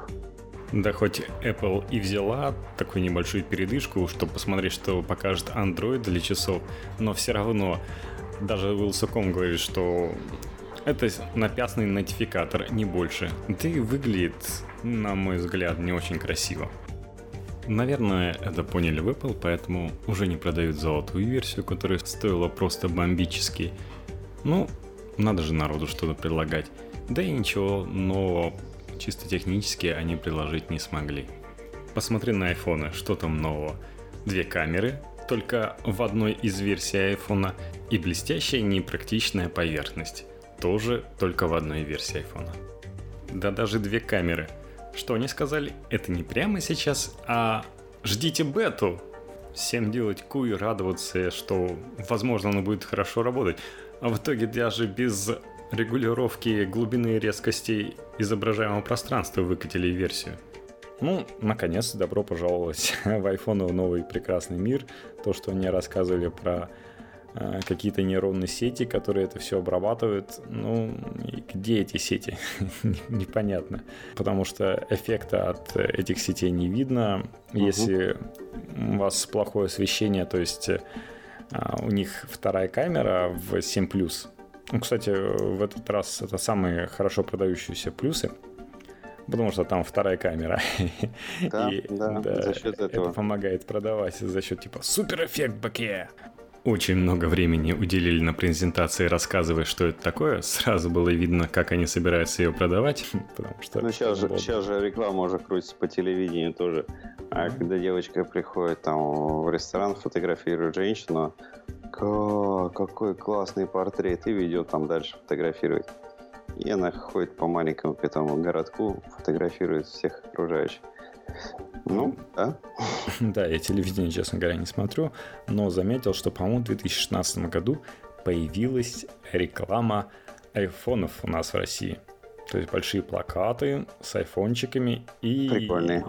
Да, хоть Apple и взяла такую небольшую передышку, чтобы посмотреть, что покажет Android для часов, но все равно даже Wilson.com говорит, что это напясный нотификатор, не больше. Да и выглядит, на мой взгляд, не очень красиво. Наверное, это поняли в Apple, поэтому уже не продают золотую версию, которая стоила просто бомбически. Ну, надо же народу что-то предлагать. Да и ничего нового чисто технически они предложить не смогли. Посмотри на айфоны, что там нового. Две камеры, только в одной из версий айфона, и блестящая непрактичная поверхность, тоже только в одной версии айфона. Да даже две камеры. Что они сказали? Это не прямо сейчас, а ждите бету. Всем делать ку и радоваться, что возможно оно будет хорошо работать. А в итоге даже без регулировки глубины и резкости изображаемого пространства выкатили версию. Ну, наконец, добро пожаловать в iPhone в новый прекрасный мир. То, что они рассказывали про э, какие-то нейронные сети, которые это все обрабатывают. Ну, где эти сети? Непонятно. Потому что эффекта от этих сетей не видно. Если у вас плохое освещение, то есть а, у них вторая камера в 7 Ну, кстати, в этот раз это самые хорошо продающиеся плюсы, потому что там вторая камера. Да, И, да, да, за счет этого. Это помогает продавать за счет типа супер эффект баке. Очень много времени уделили на презентации, рассказывая, что это такое. Сразу было видно, как они собираются ее продавать. Потому что ну, сейчас же, сейчас же реклама уже крутится по телевидению тоже. А когда девочка приходит там в ресторан, фотографирует женщину, какой классный портрет, и ведет там дальше фотографировать. И она ходит по маленькому этому городку, фотографирует всех окружающих. Ну, да. Да, я телевидение, честно говоря, не смотрю, но заметил, что, по-моему, в 2016 году появилась реклама айфонов у нас в России. То есть большие плакаты с айфончиками и... Прикольные.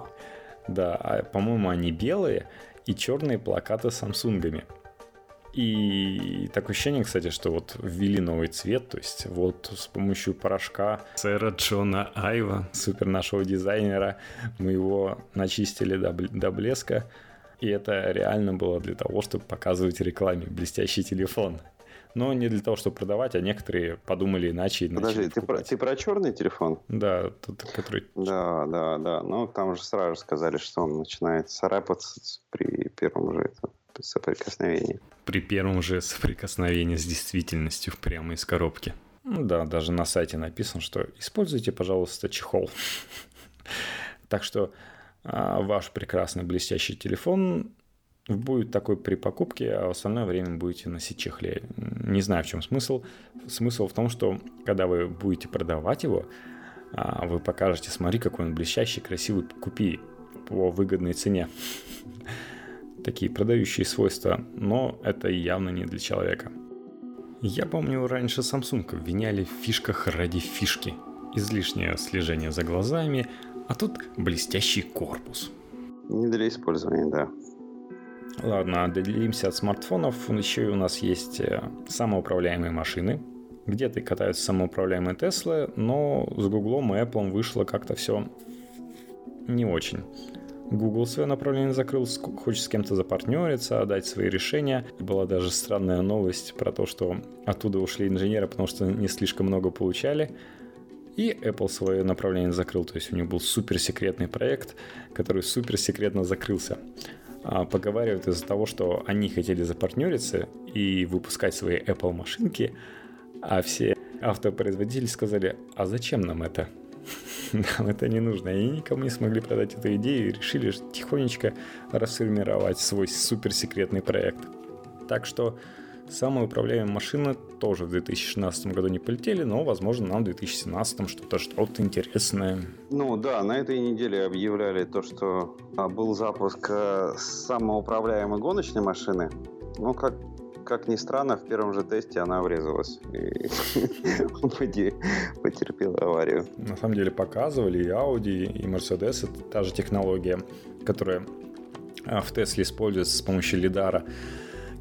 Да, а, по-моему, они белые и черные плакаты с самсунгами. И такое ощущение, кстати, что вот ввели новый цвет, то есть вот с помощью порошка сэра Джона Айва, супер нашего дизайнера, мы его начистили до, до блеска, и это реально было для того, чтобы показывать рекламе блестящий телефон. Но не для того, чтобы продавать, а некоторые подумали иначе. Подожди, ты про, ты про черный телефон? Да, тот, который... Да, да, да. Ну, там же сразу сказали, что он начинает царапаться при первом же этом соприкосновении. При первом же соприкосновении с действительностью прямо из коробки. Ну да, даже на сайте написано, что используйте, пожалуйста, чехол. Так что а, ваш прекрасный блестящий телефон будет такой при покупке, а остальное время будете носить чехле. Не знаю, в чем смысл. Смысл в том, что когда вы будете продавать его, а, вы покажете, смотри, какой он блестящий, красивый, купи по выгодной цене такие продающие свойства, но это явно не для человека. Я помню, раньше Samsung обвиняли в фишках ради фишки. Излишнее слежение за глазами, а тут блестящий корпус. Не для использования, да. Ладно, отделимся от смартфонов. Еще и у нас есть э, самоуправляемые машины. Где-то катаются самоуправляемые Теслы, но с Гуглом и Apple вышло как-то все не очень. Google свое направление закрыл, хочет с кем-то запартнериться, отдать свои решения. Была даже странная новость про то, что оттуда ушли инженеры, потому что не слишком много получали. И Apple свое направление закрыл, то есть у них был суперсекретный проект, который суперсекретно закрылся. А поговаривают из-за того, что они хотели запартнериться и выпускать свои Apple машинки, а все автопроизводители сказали, а зачем нам это? Нам это не нужно. И никому не смогли продать эту идею и решили тихонечко расформировать свой суперсекретный проект. Так что самоуправляемые машины тоже в 2016 году не полетели, но, возможно, нам в 2017 что-то что-то интересное. Ну да, на этой неделе объявляли то, что а, был запуск э, самоуправляемой гоночной машины. Ну, как как ни странно, в первом же тесте она врезалась и потерпела аварию. На самом деле показывали и Audi, и Mercedes, это та же технология, которая а, в Тесле используется с помощью лидара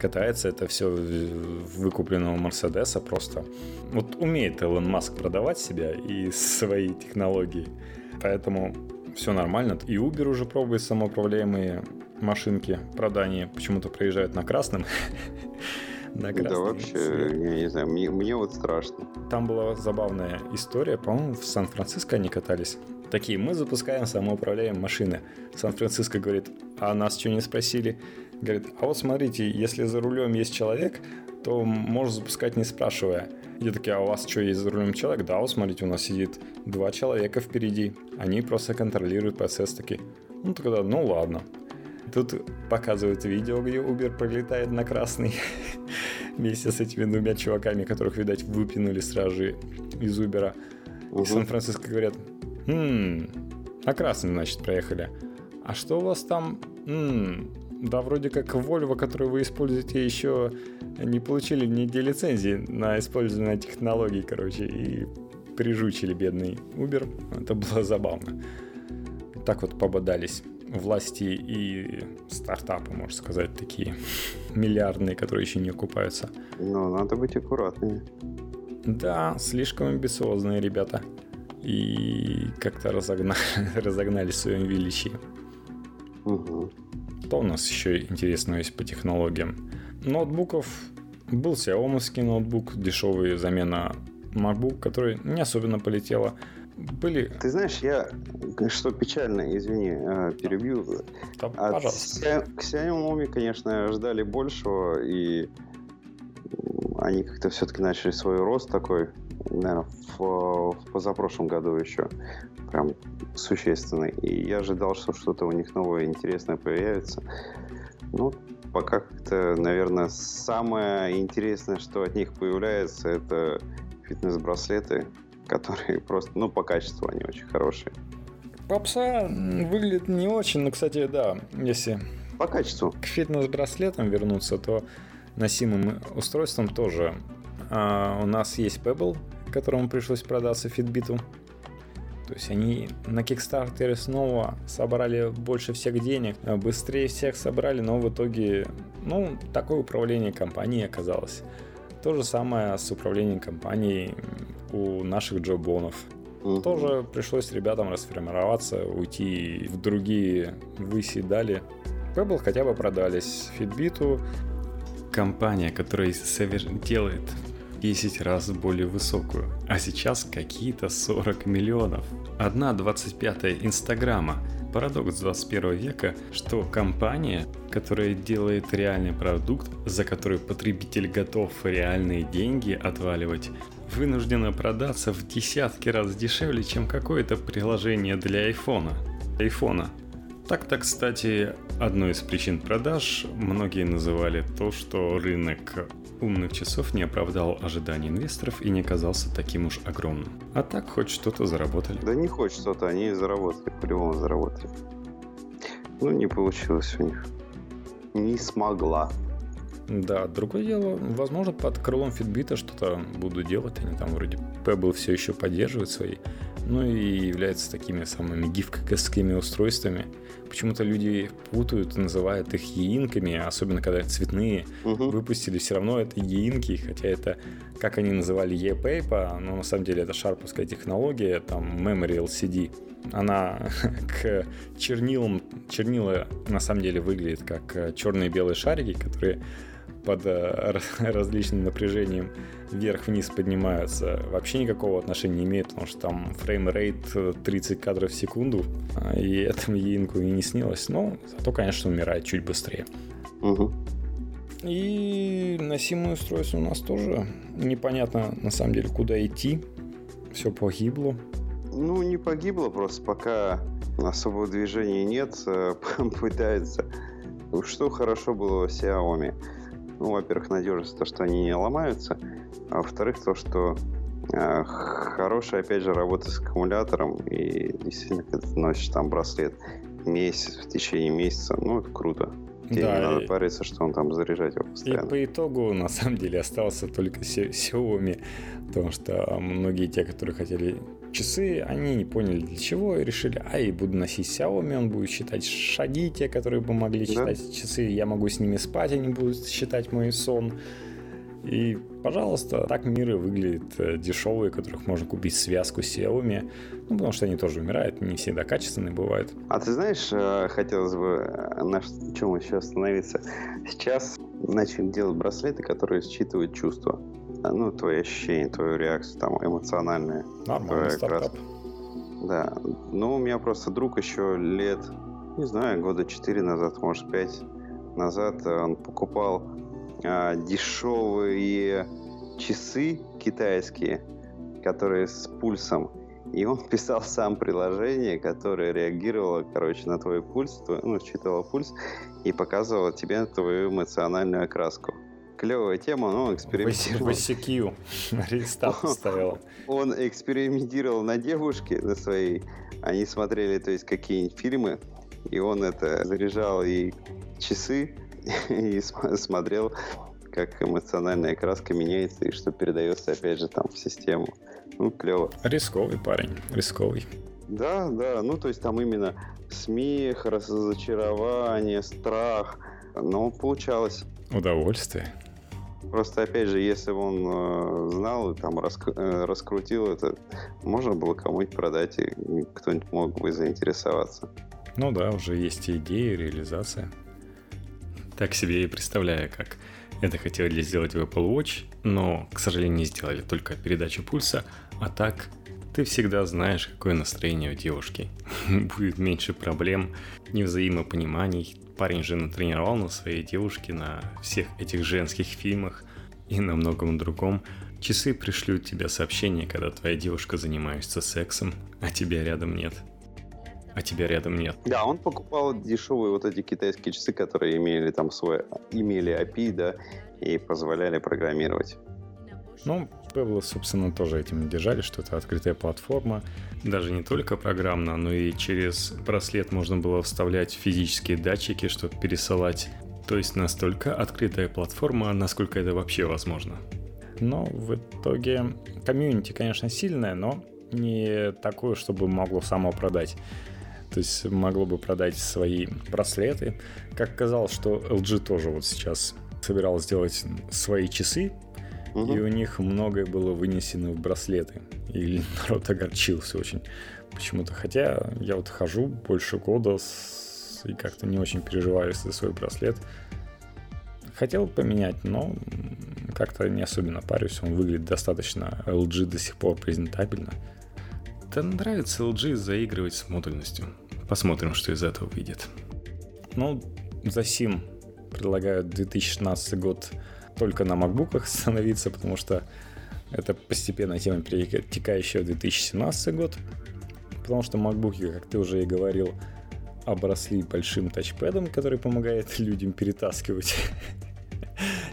катается это все выкупленного Мерседеса просто. Вот умеет Илон Маск продавать себя и свои технологии. Поэтому все нормально. И Uber уже пробует самоуправляемые машинки продания. Почему-то приезжают на красном. на Да вообще, я не знаю, мне, мне вот страшно. Там была забавная история, по-моему, в Сан-Франциско они катались. Такие, мы запускаем самоуправляемые машины. Сан-Франциско говорит, а нас что не спросили? Говорит, а вот смотрите, если за рулем есть человек, то можно запускать не спрашивая. Я такие, а у вас что, есть за рулем человек? Да, вот смотрите, у нас сидит два человека впереди. Они просто контролируют процесс такие. Ну тогда, ну ладно. Тут показывают видео, где Uber пролетает на красный вместе с этими двумя чуваками, которых, видать, выпинули сразу же из Uber. И Сан-Франциско говорят, «Хм, на красный, значит, проехали. А что у вас там? М-м, да, вроде как Volvo, которую вы используете, еще не получили нигде лицензии на использование технологий, короче, и прижучили бедный Uber. Это было забавно. Так вот пободались власти и стартапы, можно сказать, такие миллиардные, которые еще не окупаются. Ну, надо быть аккуратными. Да, слишком амбициозные ребята. И как-то разогнали, разогнали в своем величии. Угу. Что у нас еще интересного есть по технологиям? Ноутбуков был Xiaomi ноутбук, дешевый замена MacBook, который не особенно полетела. Были... Ты знаешь, я, что печально, извини, э, перебью. Да, От пожалуйста. Xiaomi, конечно, ждали большего, и они как-то все-таки начали свой рост такой, наверное, в, в позапрошлом году еще прям существенный. И я ожидал, что что-то у них новое интересное появится. Ну, пока как-то, наверное, самое интересное, что от них появляется, это фитнес-браслеты, которые просто, ну, по качеству они очень хорошие. Попса выглядит не очень, но, кстати, да, если по качеству. К фитнес-браслетам вернуться, то носимым устройством тоже. А, у нас есть Pebble, которому пришлось продаться Fitbit. То есть они на Kickstarter снова собрали больше всех денег, быстрее всех собрали, но в итоге, ну, такое управление компанией оказалось. То же самое с управлением компанией у наших джобонов. Угу. Тоже пришлось ребятам расформироваться, уйти в другие выси дали. Pebble хотя бы продались. Fitbit компания, которая делает 10 раз более высокую, а сейчас какие-то 40 миллионов. Одна 25 Инстаграма. Парадокс 21 века, что компания, которая делает реальный продукт, за который потребитель готов реальные деньги отваливать, вынуждена продаться в десятки раз дешевле, чем какое-то приложение для айфона. Айфона. Так-то, кстати, одной из причин продаж многие называли то, что рынок умных часов не оправдал ожиданий инвесторов и не казался таким уж огромным. А так хоть что-то заработали. Да не хоть что-то, они заработали, по-любому заработали. Ну, не получилось у них. Не смогла. Да, другое дело, возможно, под крылом Fitbit что-то буду делать. Они там вроде Pebble все еще поддерживают свои. Ну и являются такими самыми гифковскими устройствами. Почему-то люди путают, называют их яинками, особенно когда цветные. Угу. Выпустили все равно это яинки, хотя это, как они называли, e-paper, но на самом деле это шарповская технология, там Memory LCD. Она к чернилам, чернила на самом деле выглядит как э, черные и белые шарики, которые под э, различным напряжением вверх-вниз поднимаются, вообще никакого отношения не имеет, потому что там фреймрейт 30 кадров в секунду, а, и этому Инку и не снилось. Но зато, конечно, умирает чуть быстрее. Угу. И носимое устройство у нас тоже непонятно, на самом деле, куда идти. Все погибло. Ну, не погибло, просто пока особого движения нет, э, пытается. Что хорошо было в Xiaomi? Ну, во-первых, надежность, то, что они не ломаются. А во-вторых, то, что э, хорошая, опять же, работа с аккумулятором. И действительно, когда ты носишь там браслет месяц, в течение месяца, ну, это круто. Тебе да, не надо и... париться, что он там заряжать его постоянно. И по итогу, на самом деле, остался только Xiaomi, потому что многие те, которые хотели часы, они не поняли для чего и решили, ай, буду носить Xiaomi, он будет считать шаги те, которые бы могли считать да? часы, я могу с ними спать, они будут считать мой сон. И, пожалуйста, так миры выглядят э, дешевые, которых можно купить связку Xiaomi, ну, потому что они тоже умирают, не всегда качественные бывают. А ты знаешь, э, хотелось бы э, на чем еще остановиться. Сейчас начали делать браслеты, которые считывают чувства. Ну, твои ощущения, твою реакцию, там, эмоциональные. Нормальный стартап. Да. Ну, у меня просто друг еще лет, не знаю, года 4 назад, может, 5 назад, он покупал а, дешевые часы китайские, которые с пульсом. И он писал сам приложение, которое реагировало, короче, на твой пульс, твой, ну, считывало пульс и показывало тебе твою эмоциональную окраску. Клевая тема, но он экспериментировал. В рестарт ставил. Он экспериментировал на девушке, на своей. Они смотрели, то есть, какие-нибудь фильмы, и он это заряжал ей часы, и смотрел, как эмоциональная краска меняется и что передается, опять же, там в систему. Ну, клево. Рисковый парень, рисковый. Да, да, ну то есть там именно смех, разочарование, страх, но получалось. Удовольствие. Просто, опять же, если бы он э, знал и там раск- э, раскрутил это, можно было кому-нибудь продать, и кто-нибудь мог бы заинтересоваться. Ну да, уже есть идеи, реализация. Так себе и представляю, как это хотели сделать в Apple Watch, но, к сожалению, не сделали только передачу пульса, а так ты всегда знаешь, какое настроение у девушки. Будет меньше проблем, невзаимопониманий. Парень же натренировал на своей девушке на всех этих женских фильмах и на многом другом. Часы пришлют тебе сообщение, когда твоя девушка занимается сексом, а тебя рядом нет а тебя рядом нет. Да, он покупал дешевые вот эти китайские часы, которые имели там свой, имели API, да, и позволяли программировать. Ну, Pebble, собственно, тоже этим держали, что это открытая платформа. Даже не только программно, но и через браслет можно было вставлять физические датчики, чтобы пересылать. То есть настолько открытая платформа, насколько это вообще возможно. Но в итоге комьюнити, конечно, сильное, но не такое, чтобы могло само продать. То есть могло бы продать свои браслеты. Как казалось, что LG тоже вот сейчас собирал сделать свои часы, угу. и у них многое было вынесено в браслеты. И народ огорчился очень почему-то. Хотя я вот хожу больше года с... и как-то не очень переживаю за свой браслет. Хотел поменять, но как-то не особенно парюсь. Он выглядит достаточно LG до сих пор презентабельно. Да нравится LG заигрывать с модульностью. Посмотрим, что из этого выйдет. Ну, за сим предлагают 2016 год только на макбуках становиться, потому что это постепенно тема перетекающая в 2017 год. Потому что макбуки, как ты уже и говорил, обросли большим тачпэдом, который помогает людям перетаскивать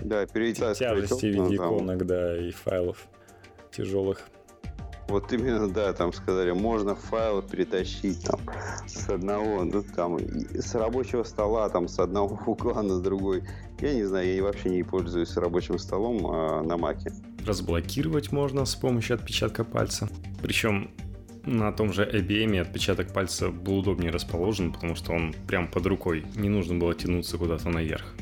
да, перетаскивать тяжести в виде иконок, да, и файлов тяжелых. Вот именно, да, там сказали, можно файлы перетащить там с одного, ну там, с рабочего стола, там, с одного угла на другой. Я не знаю, я вообще не пользуюсь рабочим столом а, на маке. Разблокировать можно с помощью отпечатка пальца. Причем на том же IBM отпечаток пальца был удобнее расположен, потому что он прям под рукой. Не нужно было тянуться куда-то наверх.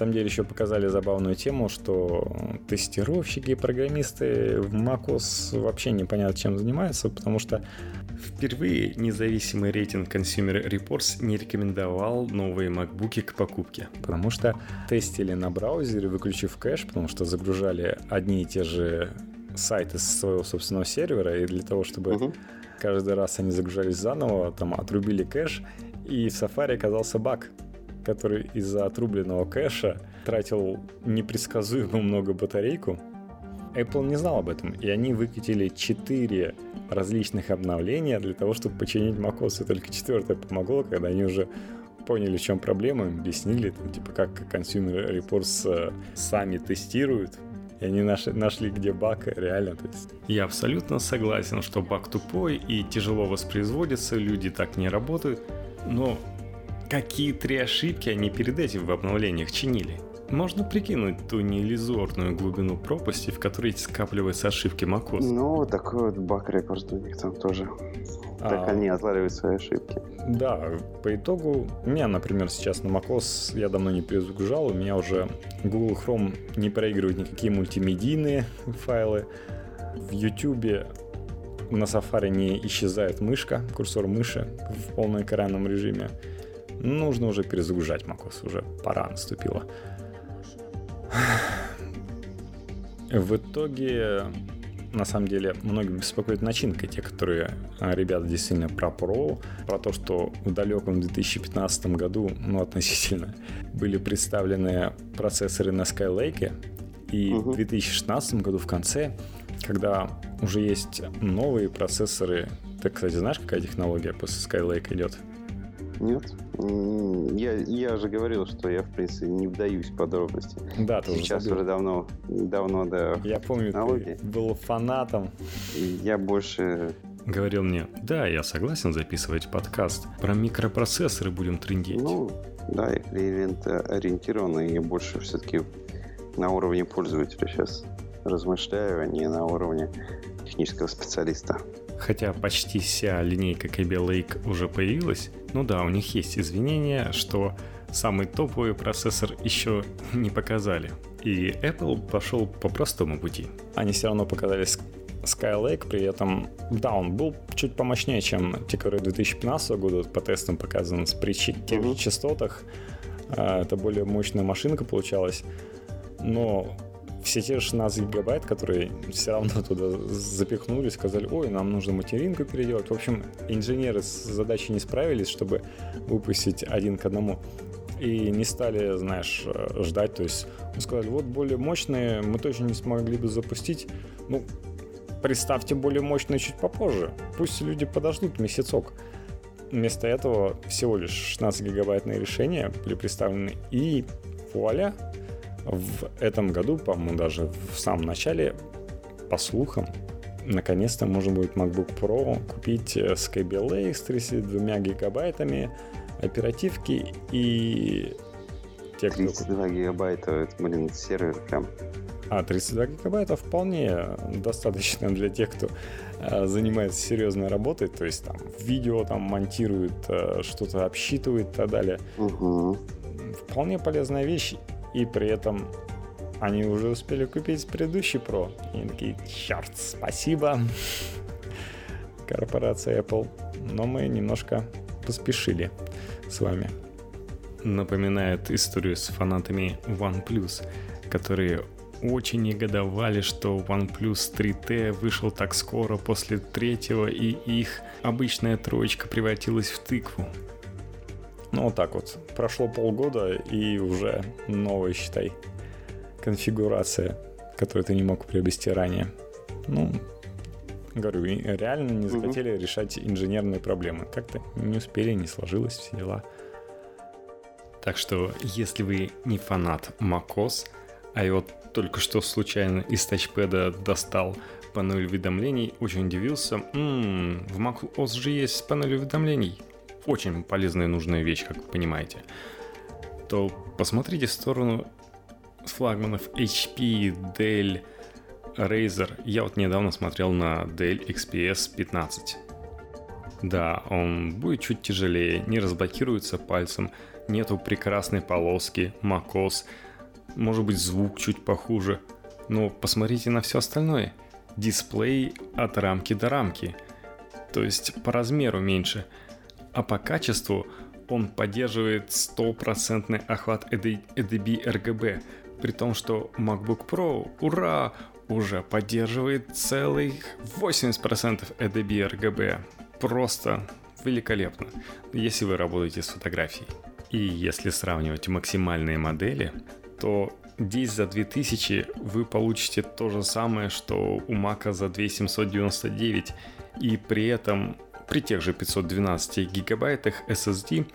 На самом деле еще показали забавную тему, что тестировщики и программисты в macOS вообще непонятно чем занимаются, потому что впервые независимый рейтинг Consumer Reports не рекомендовал новые MacBook к покупке. Потому что тестили на браузере, выключив кэш, потому что загружали одни и те же сайты с своего собственного сервера, и для того, чтобы uh-huh. каждый раз они загружались заново, там отрубили кэш, и в Safari оказался баг который из-за отрубленного кэша тратил непредсказуемо много батарейку. Apple не знал об этом, и они выкатили 4 различных обновления для того, чтобы починить macOS, и только четвертое помогло, когда они уже поняли, в чем проблема, объяснили, там, типа, как Consumer Reports э, сами тестируют, и они нашли, нашли где баг, реально. То есть. Я абсолютно согласен, что баг тупой и тяжело воспроизводится, люди так не работают, но Какие три ошибки они перед этим в обновлениях чинили? Можно прикинуть ту неиллюзорную глубину пропасти, в которой скапливаются ошибки macOS. Ну, такой вот баг-репорт у них там тоже. А... Так они отлавливают свои ошибки. Да, по итогу, у меня, например, сейчас на macOS я давно не перезагружал, у меня уже Google Chrome не проигрывает никакие мультимедийные файлы. В YouTube на Safari не исчезает мышка, курсор мыши в полноэкранном режиме нужно уже перезагружать macOS, уже пора наступила. В итоге, на самом деле, многих беспокоит начинка, те, которые а, ребята действительно про Pro, про то, что в далеком 2015 году, ну, относительно, были представлены процессоры на Skylake, и угу. в 2016 году в конце, когда уже есть новые процессоры, ты, кстати, знаешь, какая технология после Skylake идет? Нет. Я, я же говорил, что я, в принципе, не вдаюсь в подробности. Да, ты Сейчас уже, уже давно, давно, да. Я помню, технологии. ты был фанатом. Я больше говорил мне, да, я согласен записывать подкаст. Про микропроцессоры будем трендеть. Ну, да, я клиент ориентированный, я больше все-таки на уровне пользователя сейчас размышляю, а не на уровне технического специалиста. Хотя почти вся линейка KB Lake уже появилась, ну да, у них есть извинения, что самый топовый процессор еще не показали. И Apple пошел по простому пути. Они все равно показали Skylake, при этом, да, он был чуть помощнее, чем те, которые 2015 года по тестам показаны при тех же частотах. А, это более мощная машинка получалась. Но все те же 16 гигабайт, которые все равно туда запихнули, сказали, ой, нам нужно материнку переделать. В общем, инженеры с задачей не справились, чтобы выпустить один к одному. И не стали, знаешь, ждать. То есть сказали, вот более мощные мы точно не смогли бы запустить. Ну, представьте более мощные чуть попозже. Пусть люди подождут месяцок. Вместо этого всего лишь 16 гигабайтные решения были представлены. И вуаля, в этом году, по-моему, даже в самом начале, по слухам, наконец-то можно будет MacBook Pro купить с Kaby с 32 гигабайтами оперативки и... Те, 32 кто... гигабайта, это, блин, сервер прям а, 32 гигабайта вполне достаточно для тех, кто э, занимается серьезной работой, то есть там видео там монтирует, э, что-то обсчитывает и так далее. Угу. Вполне полезная вещь и при этом они уже успели купить предыдущий Pro. И такие, черт, спасибо, корпорация Apple. Но мы немножко поспешили с вами. Напоминает историю с фанатами OnePlus, которые очень негодовали, что OnePlus 3T вышел так скоро после третьего, и их обычная троечка превратилась в тыкву. Ну, вот так вот. Прошло полгода, и уже новая, считай, конфигурация, которую ты не мог приобрести ранее. Ну, говорю, реально не захотели угу. решать инженерные проблемы. Как-то не успели, не сложилось все дела. Так что, если вы не фанат macOS, а вот только что случайно из тачпеда достал панель уведомлений, очень удивился. М-м, в macOS же есть панель уведомлений. Очень полезная и нужная вещь, как вы понимаете. То посмотрите в сторону флагманов HP, Dell, Razer. Я вот недавно смотрел на Dell XPS 15. Да, он будет чуть тяжелее, не разблокируется пальцем, нету прекрасной полоски, macOS, может быть звук чуть похуже. Но посмотрите на все остальное. Дисплей от рамки до рамки. То есть по размеру меньше. А по качеству он поддерживает стопроцентный охват ADB RGB, при том, что MacBook Pro, ура, уже поддерживает целых 80% ADB RGB. Просто великолепно, если вы работаете с фотографией. И если сравнивать максимальные модели, то здесь за 2000 вы получите то же самое, что у Мака за 2799, и при этом при тех же 512 гигабайтах SSD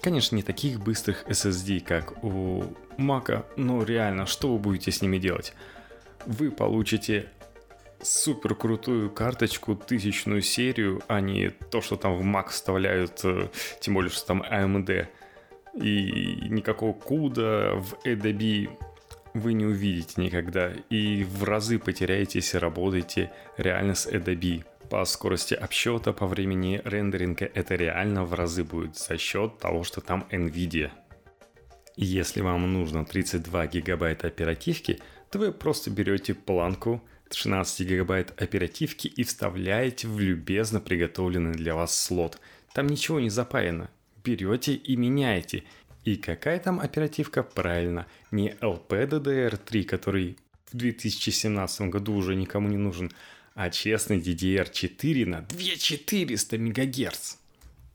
Конечно, не таких быстрых SSD, как у Мака, но реально, что вы будете с ними делать? Вы получите супер крутую карточку, тысячную серию, а не то, что там в Mac вставляют, э, тем более, что там AMD. И никакого куда в Adobe вы не увидите никогда. И в разы потеряете, если работаете реально с Adobe по скорости обсчета, по времени рендеринга это реально в разы будет за счет того, что там NVIDIA. Если вам нужно 32 гигабайта оперативки, то вы просто берете планку 16 гигабайт оперативки и вставляете в любезно приготовленный для вас слот. Там ничего не запаяно. Берете и меняете. И какая там оперативка? Правильно, не LPDDR3, который в 2017 году уже никому не нужен, а честный DDR4 на 2400 МГц.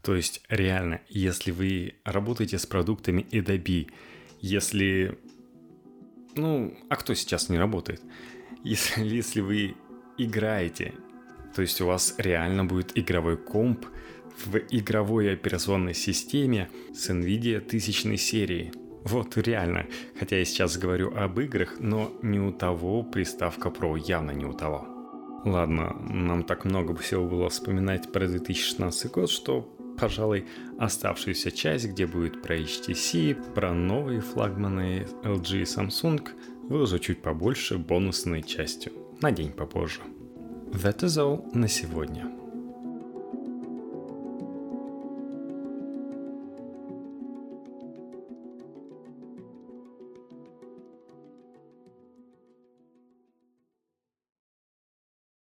То есть реально, если вы работаете с продуктами Adobe, если... Ну, а кто сейчас не работает? Если, если вы играете, то есть у вас реально будет игровой комп в игровой операционной системе с NVIDIA тысячной серии. Вот реально, хотя я сейчас говорю об играх, но не у того приставка Pro, явно не у того. Ладно, нам так много всего было вспоминать про 2016 год, что, пожалуй, оставшуюся часть, где будет про HTC, про новые флагманы LG и Samsung, выложу чуть побольше бонусной частью, на день попозже. That is all на сегодня.